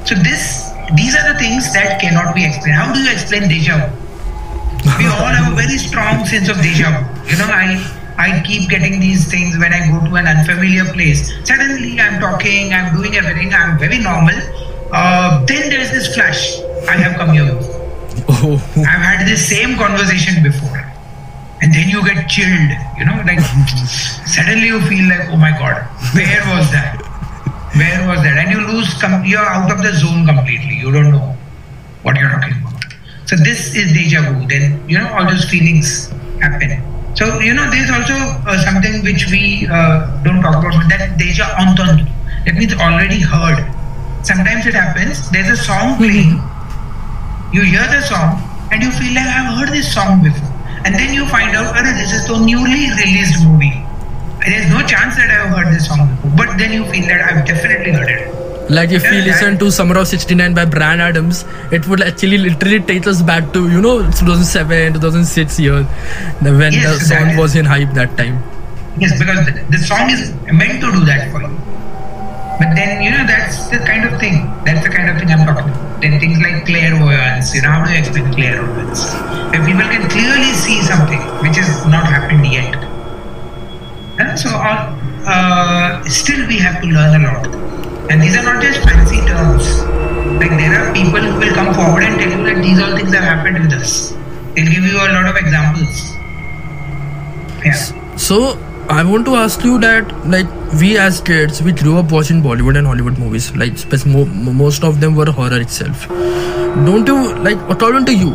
So this, these are the things that cannot be explained. How do you explain deja vu? We all have a very strong sense of deja vu. You know, I I keep getting these things when I go to an unfamiliar place. Suddenly I'm talking, I'm doing everything, I'm very normal. Uh, then there's this flash. I have come here. Oh, I've had this same conversation before. And then you get chilled, you know, like suddenly you feel like, oh my god, where was that? Where was that? And you lose, com- you're out of the zone completely. You don't know what you're talking about. So this is deja vu. Then, you know, all those feelings happen. So, you know, there's also uh, something which we uh, don't talk about, that deja entendu. That means already heard. Sometimes it happens, there's a song playing, you hear the song and you feel like I've heard this song before. And then you find out, oh, this is the newly released movie. There's no chance that I've heard this song before. But then you feel that I've definitely heard it. Like if we listen to Summer of '69 by Bryan Adams, it would actually literally take us back to you know 2007, 2006 year, when Yes, the song was in hype that time. Yes, because the, the song is meant to do that for you. But then, you know, that's the kind of thing. That's the kind of thing I'm talking about. Then things like clairvoyance, you know, how do you explain clairvoyance? Where people can clearly see something which has not happened yet. And so, all, uh, still we have to learn a lot. And these are not just fancy terms. Like there are people who will come forward and tell you that these all things have happened with us. They'll give you a lot of examples. Yeah. So I want to ask you that like we as kids we grew up watching Bollywood and Hollywood movies like most of them were horror itself. Don't you like according to you?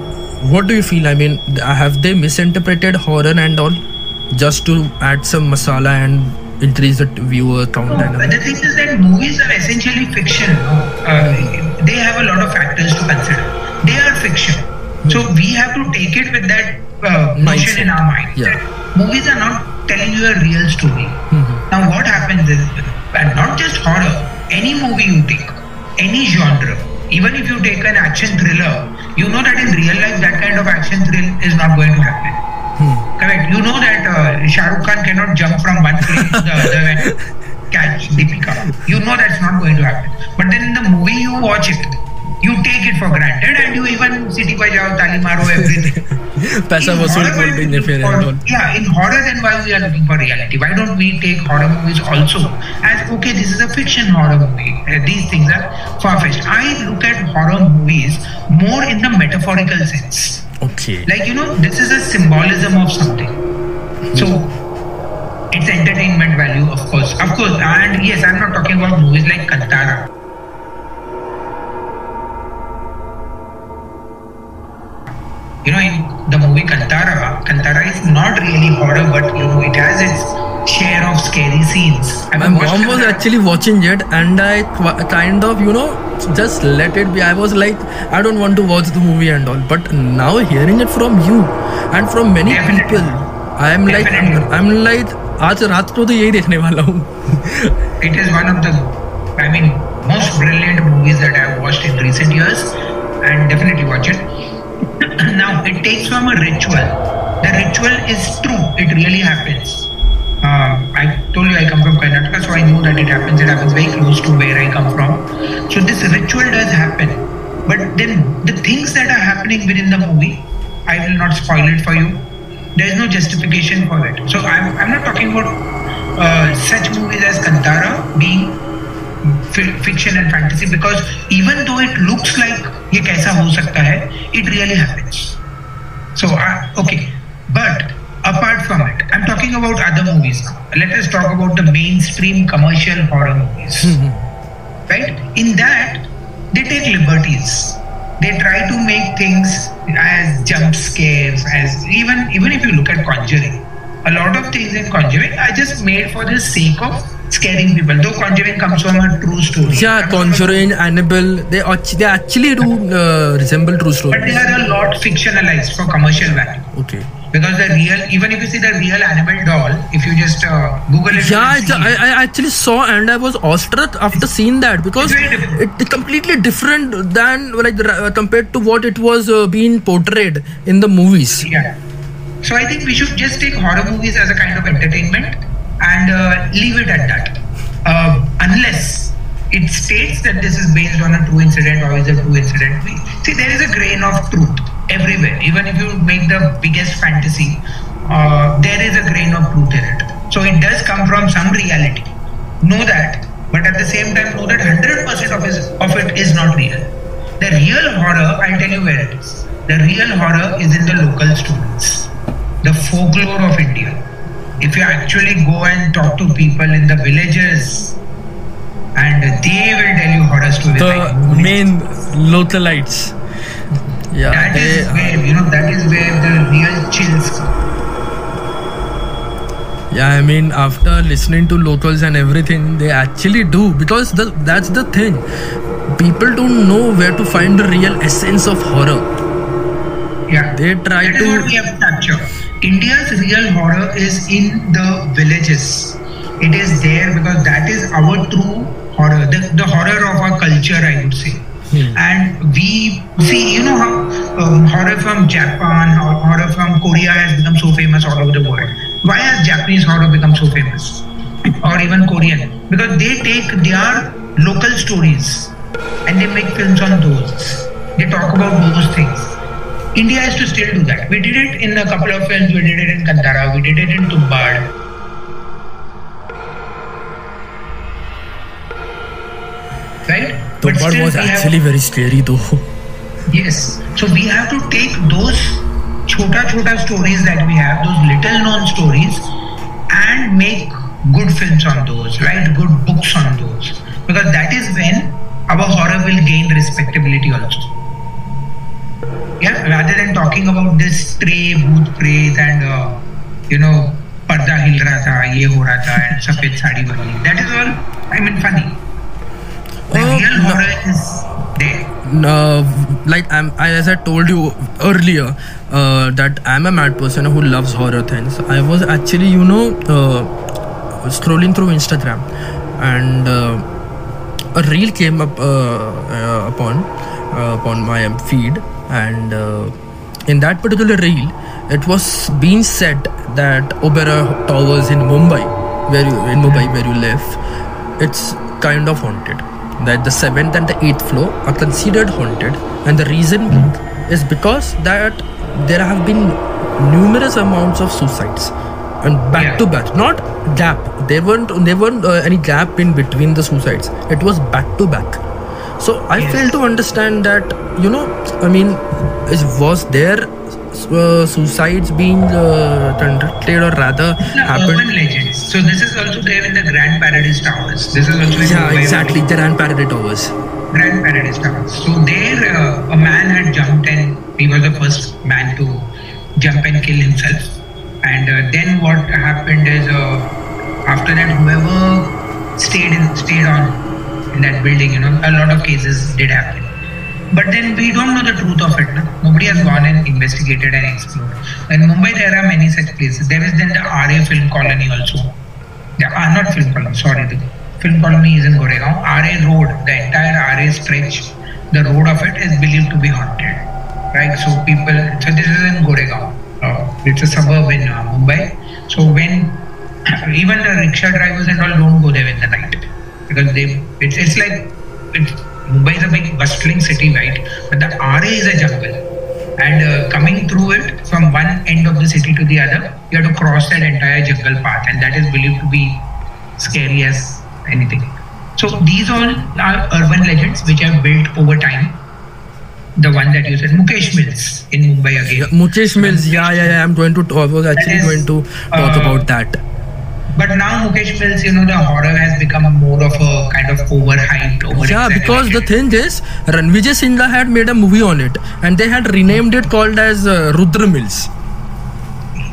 What do you feel? I mean, have they misinterpreted horror and all just to add some masala and increase the viewer count? No, and the thing is that movies are essentially fiction. Uh, they have a lot of factors to consider. They are fiction. So we have to take it with that uh, notion in our mind. Yeah. Movies are not telling you a real story. Mhm. Now what happens is, and not just horror, any movie you take, any genre, even if you take an action thriller, you know that in real life that kind of action thrill is not going to happen. Correct. You know that uh, Shah Rukh Khan cannot jump from one frame to the other and catch Deepika. You know that's not going to happen. But then in the movie you watch it, you take it for granted and you even city bajao, tali maro, everything. बोलते हैं फिर or- and all. Yeah, in horror, then why we are looking for reality? Why don't we take horror movies also as okay? This is a fiction horror movie. Uh, these things are far fetched. I look at horror movies more in the metaphorical sense. Okay. Like you know, this is a symbolism of something. So it's entertainment value, of course, of course. And yes, I'm not talking about movies like Kantara. You know, in the movie Kantara, Kantara is not really horror, but you know, it has its share of scary scenes. Have My you watched mom was Kantara? actually watching it, and I qu- kind of, you know, just let it be. I was like, I don't want to watch the movie and all. But now hearing it from you and from many Definitely. people, I am like, Definitely. I'm like, आज रात को तो यही देखने वाला हूँ. It is one of the, I mean, most brilliant movies that I've watched in recent years, and definitely watch it. now, it takes from a ritual. The ritual is true, it really happens. Um, I told you I come from Karnataka, so I know that it happens. It happens very close to where I come from. So, this ritual does happen. But then, the things that are happening within the movie, I will not spoil it for you. There is no justification for it. So, I'm, I'm not talking about uh, such movies as Kantara being fi- fiction and fantasy because even though it looks like ये कैसा हो सकता है it really happens so uh, okay but apart from it i'm talking about other movies. Let us talk about the mainstream commercial horror movies. Right? In that they take liberties. They try to make things as jump scares as even even if you look at conjuring. A lot of things in conjuring are just made for the sake of scaring people. Though conjuring comes from a true story. Yeah, Conjuring, Annabelle, they act- they actually do uh, resemble true but they are a lot fictionalized for commercial value. Okay. Because the real even if you see the real Annabelle doll if you just uh, google it Yeah, I. I actually saw and I was awestruck after seeing that because It's it, completely different than like uh, compared to what it was uh, being portrayed in the movies. Yeah. So I think we should just take horror movies as a kind of entertainment and uh, leave it at that. Uh, unless it states that this is based on a true incident or is a true incident. See, there is a grain of truth everywhere. Even if you make the biggest fantasy, uh, there is a grain of truth in it. So it does come from some reality. Know that, but at the same time, know that 100% of, is, of it is not real. The real horror, I'll tell you where it is. The real horror is in the local stories, the folklore of India. If you actually go and talk to people in the villages, and they will tell you horror stories. The like main localites. Yeah, That is they, where you know that is where the real chills come. yeah. I mean, after listening to locals and everything, they actually do because the, that's the thing. People don't know where to find the real essence of horror. Yeah. They try That is to- what we have to capture. India's real horror is in the villages. It is there because that is our true horror, the, the horror of our culture, I would say. And we see, you know how um, horror from Japan, hor- horror from Korea has become so famous all over the world. Why has Japanese horror become so famous? Or even Korean? Because they take their local stories and they make films on those. They talk about those things. India has to still do that. We did it in a couple of films. We did it in Kantara. We did it in Tumbad. Right? The But bird was we have- actually very scary though. Yes. So we have to take those chota chota stories that we have, those little known stories, and make good films on those, write good books on those. Because that is when our horror will gain respectability also. Yeah, rather than talking about this stray bhoot pret and uh, you know पर्दा हिल रहा था ये हो रहा था and सफ़ेद साड़ी वाली that is all I mean funny the Oh, real no. horror is there uh, like I'm, I, as I told you earlier, uh, that I'm a mad person who loves horror things. I was actually, you know, uh, scrolling through Instagram, and uh, a reel came up uh, uh, upon uh, upon my feed, and uh, in that particular reel, it was being said that Oberoi Towers in Mumbai, where you in Mumbai where you live, it's kind of haunted. That the seventh and the eighth floor are considered haunted, and the reason is because that there have been numerous amounts of suicides and back Yeah. to back. Not gap. There weren't there weren't uh, any gap in between the suicides. It was back to back. So i Yes. fail to understand that you know i mean is was there uh, suicides being uh, conducted or rather happened urban legends. So this is also there in the Grand Paradise Towers. This is also in yeah Mumbai. exactly Grand Paradise Towers Grand Paradise Towers. So there, uh, a man had jumped and he was the first man to jump and kill himself. And uh, then what happened is, uh, after that, whoever stayed in, stayed on in that building, you know, a lot of cases did happen. But then we don't know the truth of it. No? Nobody has gone and investigated and explored. In Mumbai, there are many such places. There is then the Aarey Film Colony also. Yeah, uh, not film colony, sorry. The film colony is in Goregaon. Aarey Road, the entire Aarey stretch, the road of it is believed to be haunted. Right? So people, so this is in Goregaon. Uh, it's a suburb in uh, Mumbai. So when even the rickshaw drivers and all don't go there in the night because they, it's, it's like, it's, Mumbai is a big bustling city, right? But the Aarey is a jungle and uh, coming through it from one end of the city to the other, you have to cross that entire jungle path, and that is believed to be scary as anything. So these all are urban legends which have built over time. The one that you said, Mukesh Mills in Mumbai again. yeah, Mukesh Mills yeah yeah yeah I'm going to I was actually going to talk uh, about that But now Mukesh Mills, you know, the horror has become a more of a kind of overhyped, over Yeah, because the thing is, Ranvijay Singha had made a movie on it, and they had renamed it called as uh, Rudra Mills.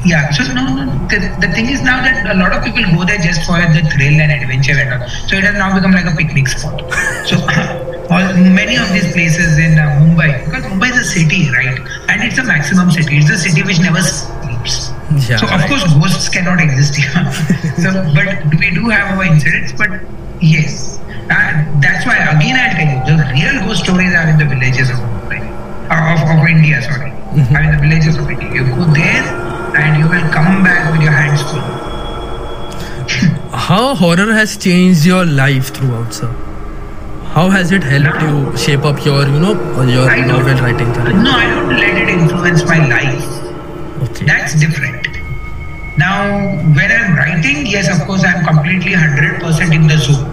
Yeah, so no, no, no. The, the thing is now that a lot of people go there just for the thrill and adventure and all. So it has now become like a picnic spot. So all, many of these places in uh, Mumbai, because Mumbai is a city, right? And it's a maximum city. It's a city which never. Yeah. So of course ghosts cannot exist here. so, but we do have our incidents. But yes, uh, that's why again I'll tell you the real ghost stories are in the villages of Mumbai, uh, of, of India. Sorry, are in the villages of India. You go there and you will come back with your hands full. How horror has changed your life throughout, sir? How has it helped you shape up your, you know, your I novel writing career? No, I don't let it influence my life. That's different. Now, when I'm writing, yes, of course, I'm completely 100% in the zone.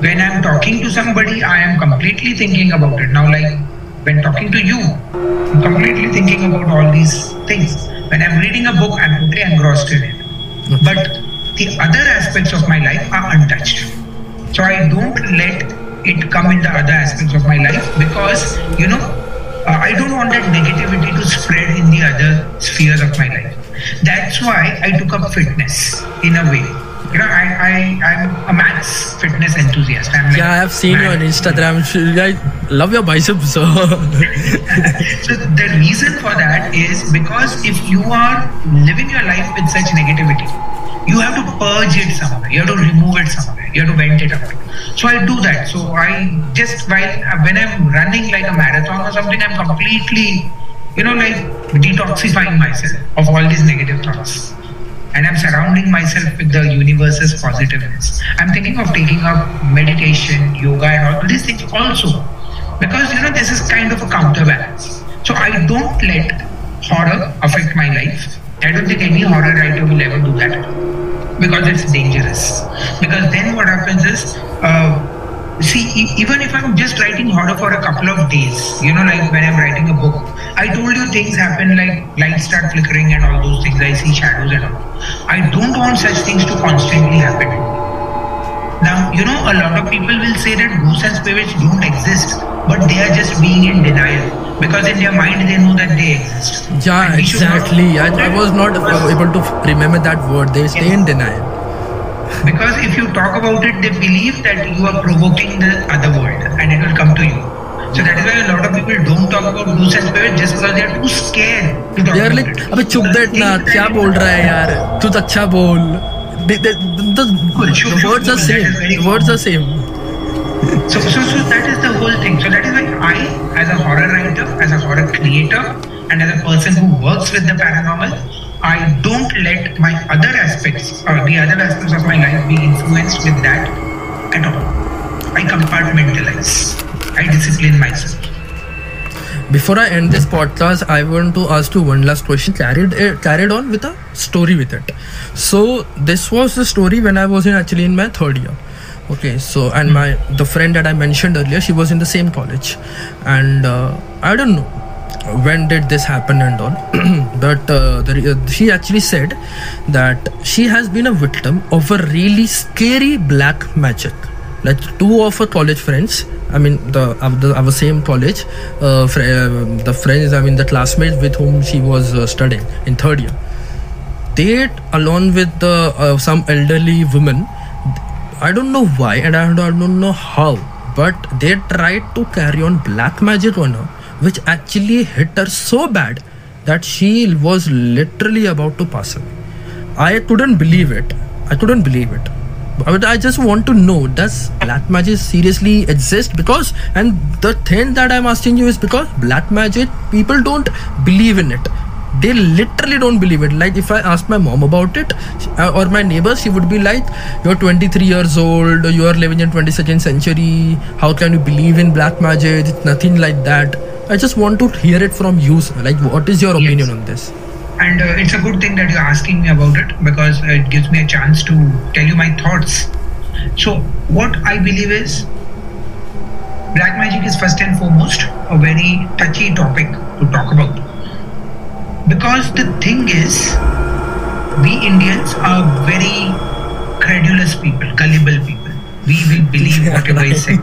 When I'm talking to somebody, I am completely thinking about it. Now, like when talking to you, I'm completely thinking about all these things. When I'm reading a book, I'm totally engrossed in it. But the other aspects of my life are untouched. So I don't let it come in the other aspects of my life because, you know, I don't want that negativity to spread in the other spheres of my life. That's why I took up fitness in a way. You know, I, I, I'm a max fitness enthusiast. I'm Yeah, I have seen you on. Instagram. I love your biceps, sir. So the reason for that is because if you are living your life with such negativity, you have to purge it somewhere. You have to remove it somewhere. You have to vent it out. So I do that. So I just while when I'm running like a marathon or something, I'm completely, you know, like detoxifying myself of all these negative thoughts. And I'm surrounding myself with the universe's positiveness. I'm thinking of taking up meditation, yoga, and all these things also because you know this is kind of a counterbalance so i don't let horror affect my life i don't think any horror writer will ever do that because it's dangerous. Because then what happens is uh, see e- even if i'm just writing horror for a couple of days you know like when i'm writing a book i told you things happen like lights start flickering and all those things i see shadows and all. I don't want such things to constantly happen. Now, you know, a lot of people will say that ghosts and spirits don't exist, but they are just being in denial because in their mind they know that they exist. yeah, And exactly. I, I was not uh, able to remember that word. They stay yes. in denial. Because if you talk about it, they believe that you are provoking the other world and it will come to you. So that is why a lot of people don't talk about ghosts and spirits just because they are too scared to talk They are like, it. अबे चुप बैठ ना क्या बोल रहा है यार तू तो अच्छा बोल the, the, the, Cool, the words are same the words are same so, so, so that is the whole thing. So that is why I, as a horror writer, as a horror creator, and as a person who works with the paranormal, I don't let my other aspects or the other aspects of my life be influenced with that at all. I compartmentalize. I discipline myself. Before I end this podcast, I want to ask you one last question. Carried uh, carried on with a story with it. So this was the story when I was in actually in my third year. Okay, so and my the friend that I mentioned earlier, she was in the same college, and uh, I don't know when did this happen and all. But uh, uh, she actually said that she has been a victim of a really scary black magic. Like two of her college friends i mean the, uh, the our same college uh, fr- the friends i mean the classmates with whom she was studying in third year. They along with the some elderly women i don't know why and I don't, know how but they tried to carry on black magic on her which actually hit her so bad that she was literally about to pass away. I couldn't believe it. I couldn't believe it. But I just want to know does black magic seriously exist? Because, and the thing that I'm asking you is because black magic, people don't believe in it they literally don't believe it like if i ask my mom about it uh, or my neighbors she would be like you're 23 years old you are living in 22nd century how can you believe in black magic it's nothing like that I just want to hear it from you. Sir. Like, what is your opinion yes. on this? And uh, it's a good thing that you're asking me about it because it gives me a chance to tell you my thoughts. So, what I believe is black magic is first and foremost a very touchy topic to talk about. Because the thing is, we Indians are very credulous people, gullible people. We will believe whatever is said.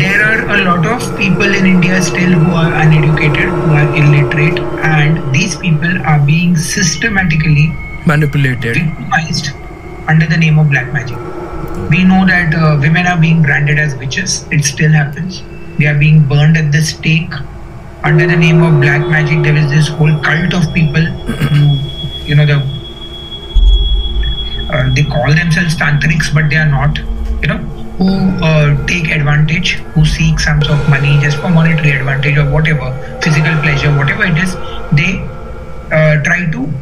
there are a lot of people in India still who are uneducated, who are illiterate, and these people are being systematically manipulated, victimized under the name of black magic. We know that uh, women are being branded as witches. It still happens. They are being burned at the stake under the name of black magic. There is this whole cult of people who, you know, the uh, they call themselves tantrics, but they are not. You know, who uh, take advantage, who seek sums of money just for monetary advantage or whatever, physical pleasure, whatever it is, they uh, try to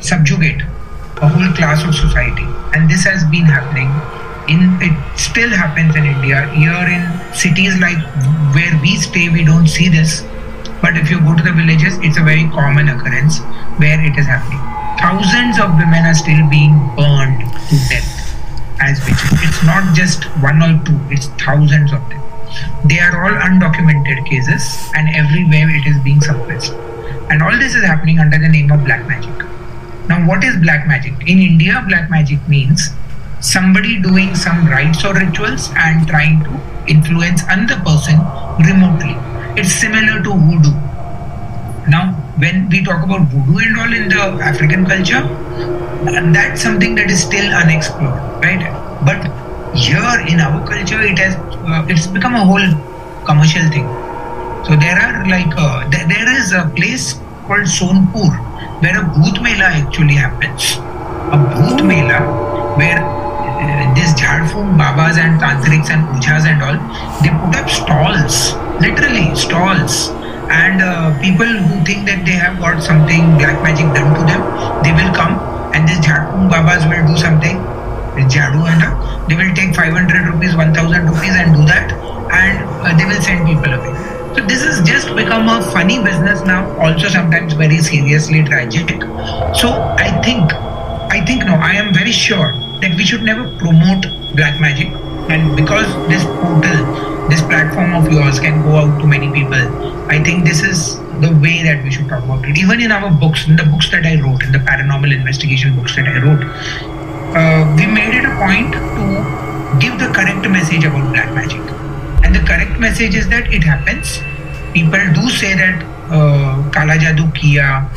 subjugate a whole class of society. And this has been happening. In it still happens in India. Here in cities like where we stay, we don't see this. But if you go to the villages, it's a very common occurrence where it is happening. Thousands of women are still being burned to death as witches. It's not just one or two, it's thousands of them. They are all undocumented cases, and everywhere it is being suppressed. And all this is happening under the name of black magic. Now, what is black magic? In India, black magic means somebody doing some rites or rituals and trying to influence another person remotely. It's similar to voodoo. Now, when we talk about voodoo and all in the African culture, that's something that is still unexplored, right? But here in our culture, it has uh, it's become a whole commercial thing. So there are like uh, th- there is a place called Sonpur where a bhoot mela actually happens. A bhoot mela where this Jhadfung Babas and Tantrics and Ujhas and all, they put up stalls, literally stalls and uh, people who think that they have got something black magic done to them, they will come and these Jhadpung Babas will do something with Jadu and they will take 500 rupees, 1000 rupees and do that and uh, they will send people away. So this has just become a funny business now, also sometimes very seriously tragic. So I think, I think no, I am very sure that we should never promote black magic. And because this portal this platform of yours can go out to many people i think this is the way that we should talk about it. Even in our books in the books that i wrote in the paranormal investigation books that i wrote uh, we made it a point to give the correct message about black magic. And the correct message is that it happens. People do say that uh, kala jadoo kiya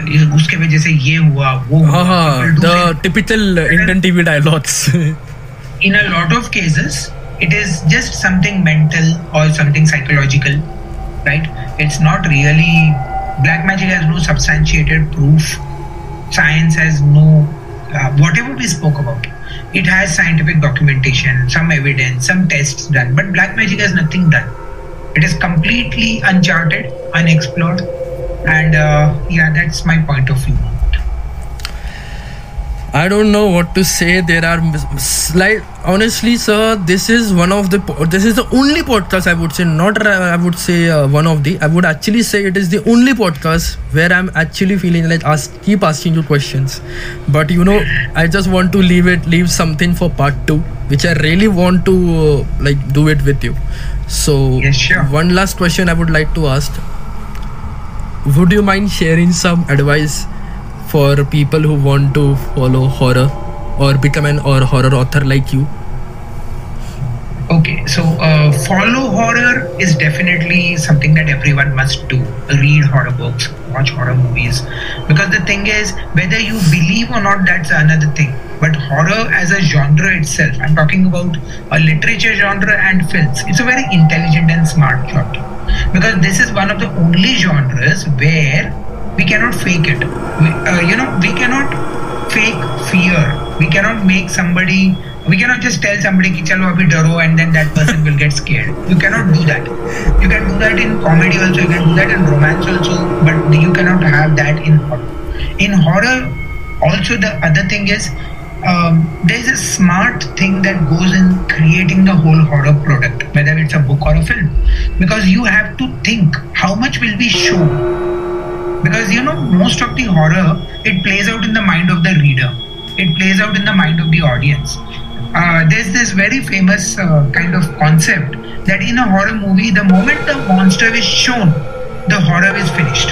उसके वजह से ये हुआ वो typical Indian TV dialogues in a lot of cases it is just something mental और something psychological right it's not really black magic has no substantiated proof science has no what we spoke about it has scientific documentation some evidence some test done but black magic has nothing done it is completely uncharted unexplored and uh, yeah, that's my point of view. I don't know what to say. There are like honestly, sir. This is one of the. This is the only podcast I would say. Not I would say uh, one of the. I would actually say it is the only podcast where I'm actually feeling like ask keep asking you questions. But you know, I just want to leave it, leave something for part two, which I really want to uh, like do it with you. So Yes, sure. one last question I would like to ask. Would you mind sharing some advice for people who want to follow horror or become an or horror author like you? Okay, so uh, follow horror is definitely something that everyone must do. Read horror books, watch horror movies. Because the thing is, whether you believe or not, that's another thing. But horror as a genre itself, I'm talking about a literature genre and films, it's a very intelligent and smart genre because this is one of the only genres where we cannot fake it. We, uh, you know we cannot fake fear. We cannot make somebody we cannot just tell somebody ki chalo abhi daro and then that person will get scared. You cannot do that. You can do that in comedy also you can do that in romance also but you cannot have that in horror. In horror also the other thing is um, there's a smart thing that goes in creating the whole horror product, whether it's a book or a film, because you have to think how much will we show because you know most of the horror it plays out in the mind of the reader. It plays out in the mind of the audience. Uh, there's this very famous uh, kind of concept that in a horror movie the moment the monster is shown the horror is finished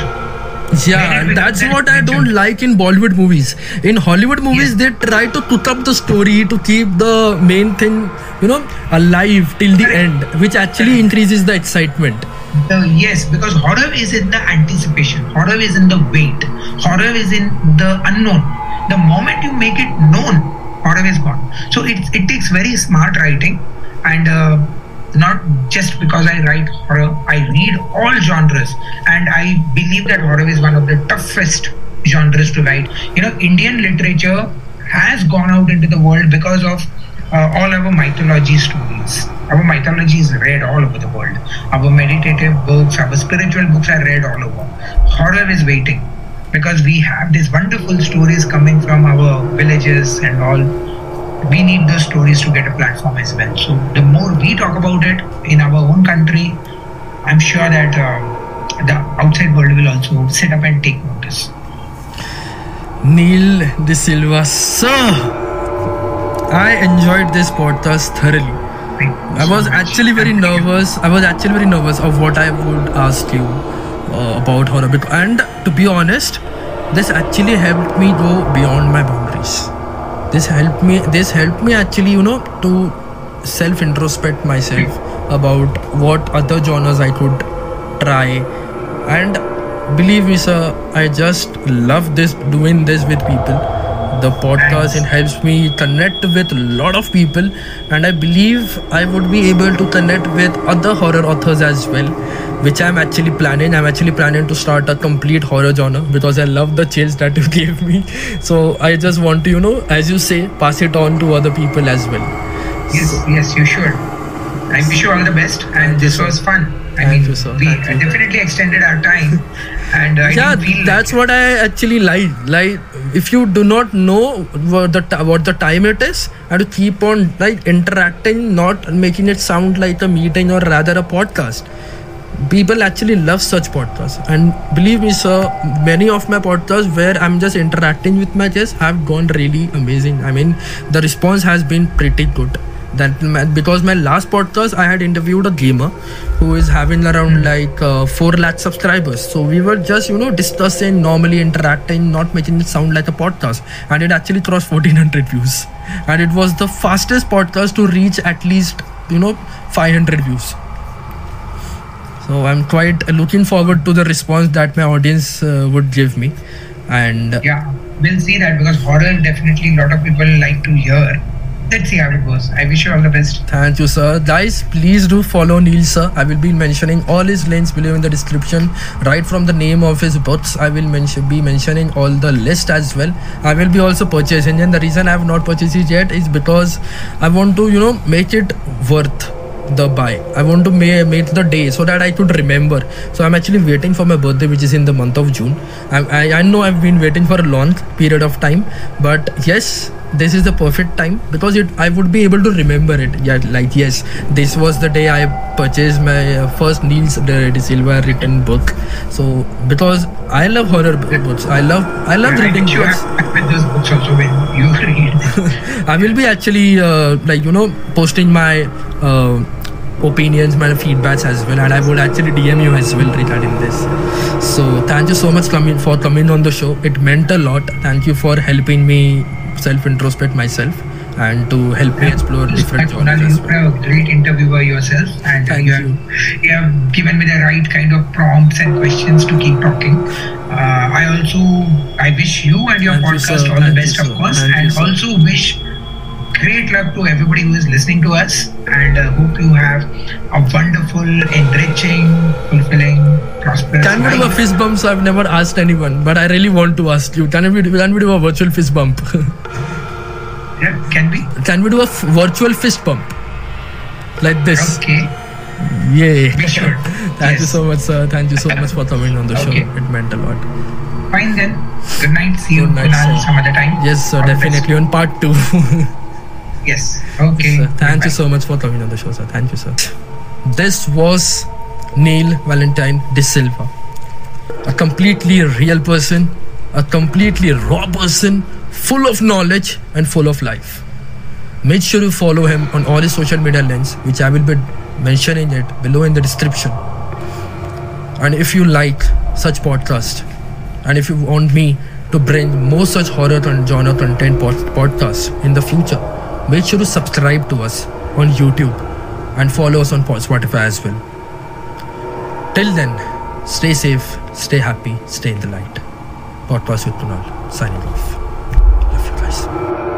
Yeah, Very that's what I don't like in Bollywood movies. In Hollywood movies, they try to put up the story to keep the main thing, you know, alive till the end, which actually increases the excitement. the, yes because horror is in the anticipation. Horror is in the wait. Horror is in the unknown. The moment you make it known horror is gone. So it, it takes very smart writing and uh, not just because i write horror i read all genres and i believe that horror is one of the toughest genres to write you know indian literature has gone out into the world because of uh, all our mythology stories. Our mythology is read all over the world. Our meditative books, our spiritual books are read all over. Horror is waiting because we have these wonderful stories coming from our villages and all. We need those stories to get a platform as well. So the more we talk about it in our own country, I'm sure that uh, the outside world will also sit up and take notice. Neil D'Silva, sir. I enjoyed this podcast thoroughly. I was actually very nervous. I was actually very nervous of what I would ask you uh, about horror. And to be honest, this actually helped me go beyond my boundaries. This helped me. This helped me actually, you know, to self introspect myself about what other genres I could try. And believe me, sir, I just love this doing this with people the podcast it helps me connect with a lot of people and i believe i would be able to connect with other horror authors as well which i'm actually planning i'm actually planning to start a complete horror genre because i love the chills that you gave me so i just want to you know as you say pass it on to other people as well Yes, yes, you should. I wish you all the best, and this was fun. I Thank mean, you, sir. we Thank you. definitely extended our time, and uh, I yeah that's like what i actually like. Like if you do not know what the what the time it is and to keep on like interacting not making it sound like a meeting or rather a podcast. People actually love such podcasts. And believe me sir many of my podcasts where i'm just interacting with my guests have gone really amazing. I mean the response has been pretty good that because my last podcast i had interviewed a gamer who is having around like uh, 4 lakh subscribers. So we were just you know discussing normally interacting not making it sound like a podcast. And it actually crossed 1400 views. And it was the fastest podcast to reach at least you know 500 views. So i'm quite looking forward to the response that my audience uh, would give me. And yeah, we'll see that because horror definitely a lot of people like to hear, let's see how it goes. I wish you all the best. Thank you, sir. Guys, please do follow Neil, sir. I will be mentioning all his links below in the description. Right from the name of his books, I will mention be mentioning all the list as well. I will be also purchasing, and the reason I have not purchased it yet is because I want to, you know, make it worth the buy. I want to ma- make the day so that I could remember. So I'm actually waiting for my birthday, which is in the month of June. I, I, I know I've been waiting for a long period of time, but yes, this is the perfect time because it I would be able to remember it. Yeah, like yes, this was the day I purchased my uh, first Niels de, Silva written book. So because I love horror books, I love I love I reading books. have with those books also when you read. I will be actually uh, like you know posting my uh, opinions, my feedbacks as well, and I would actually DM you as well regarding this. So thank you so much coming for coming on the show. It meant a lot. Thank you for helping me self introspect myself and to help me explore different genres as you well. are a great interviewer yourself, and Thank you, have, you. you have given me the right kind of prompts and questions to keep talking. Uh, I also I wish you and your Thank podcast sir. all the best, of course, Thank and also wish great luck to everybody who is listening to us, and uh, hope you have a wonderful, enriching, fulfilling, prosperous Can we do a fist bump? So I've never asked anyone, but I really want to ask you. Can we do, can we do a virtual fist bump? Yeah, can we? can we do a f- virtual fist bump? Like this. Okay. Yay. Be sure. Thank you so much, sir. Thank you so much for coming on the show. Okay. It meant a lot. Fine then. Good night. See you Good night, some other time. Yes, sir. All. Definitely on part two. Yes. Okay. Sir, thank Goodbye. you so much for coming on the show, sir. Thank you, sir. This was Neil Valentine D'Silva, a completely real person, a completely raw person, full of knowledge and full of life. Make sure you follow him on all his social media links, which I will be mentioning it below in the description. And if you like such podcast, and if you want me to bring more such horror and genre content pod- podcasts in the future, make sure to subscribe to us on YouTube and follow us on Spotify as well. Till then, stay safe, stay happy, stay in the light. Podcast with Kunal, signing off. Love you guys.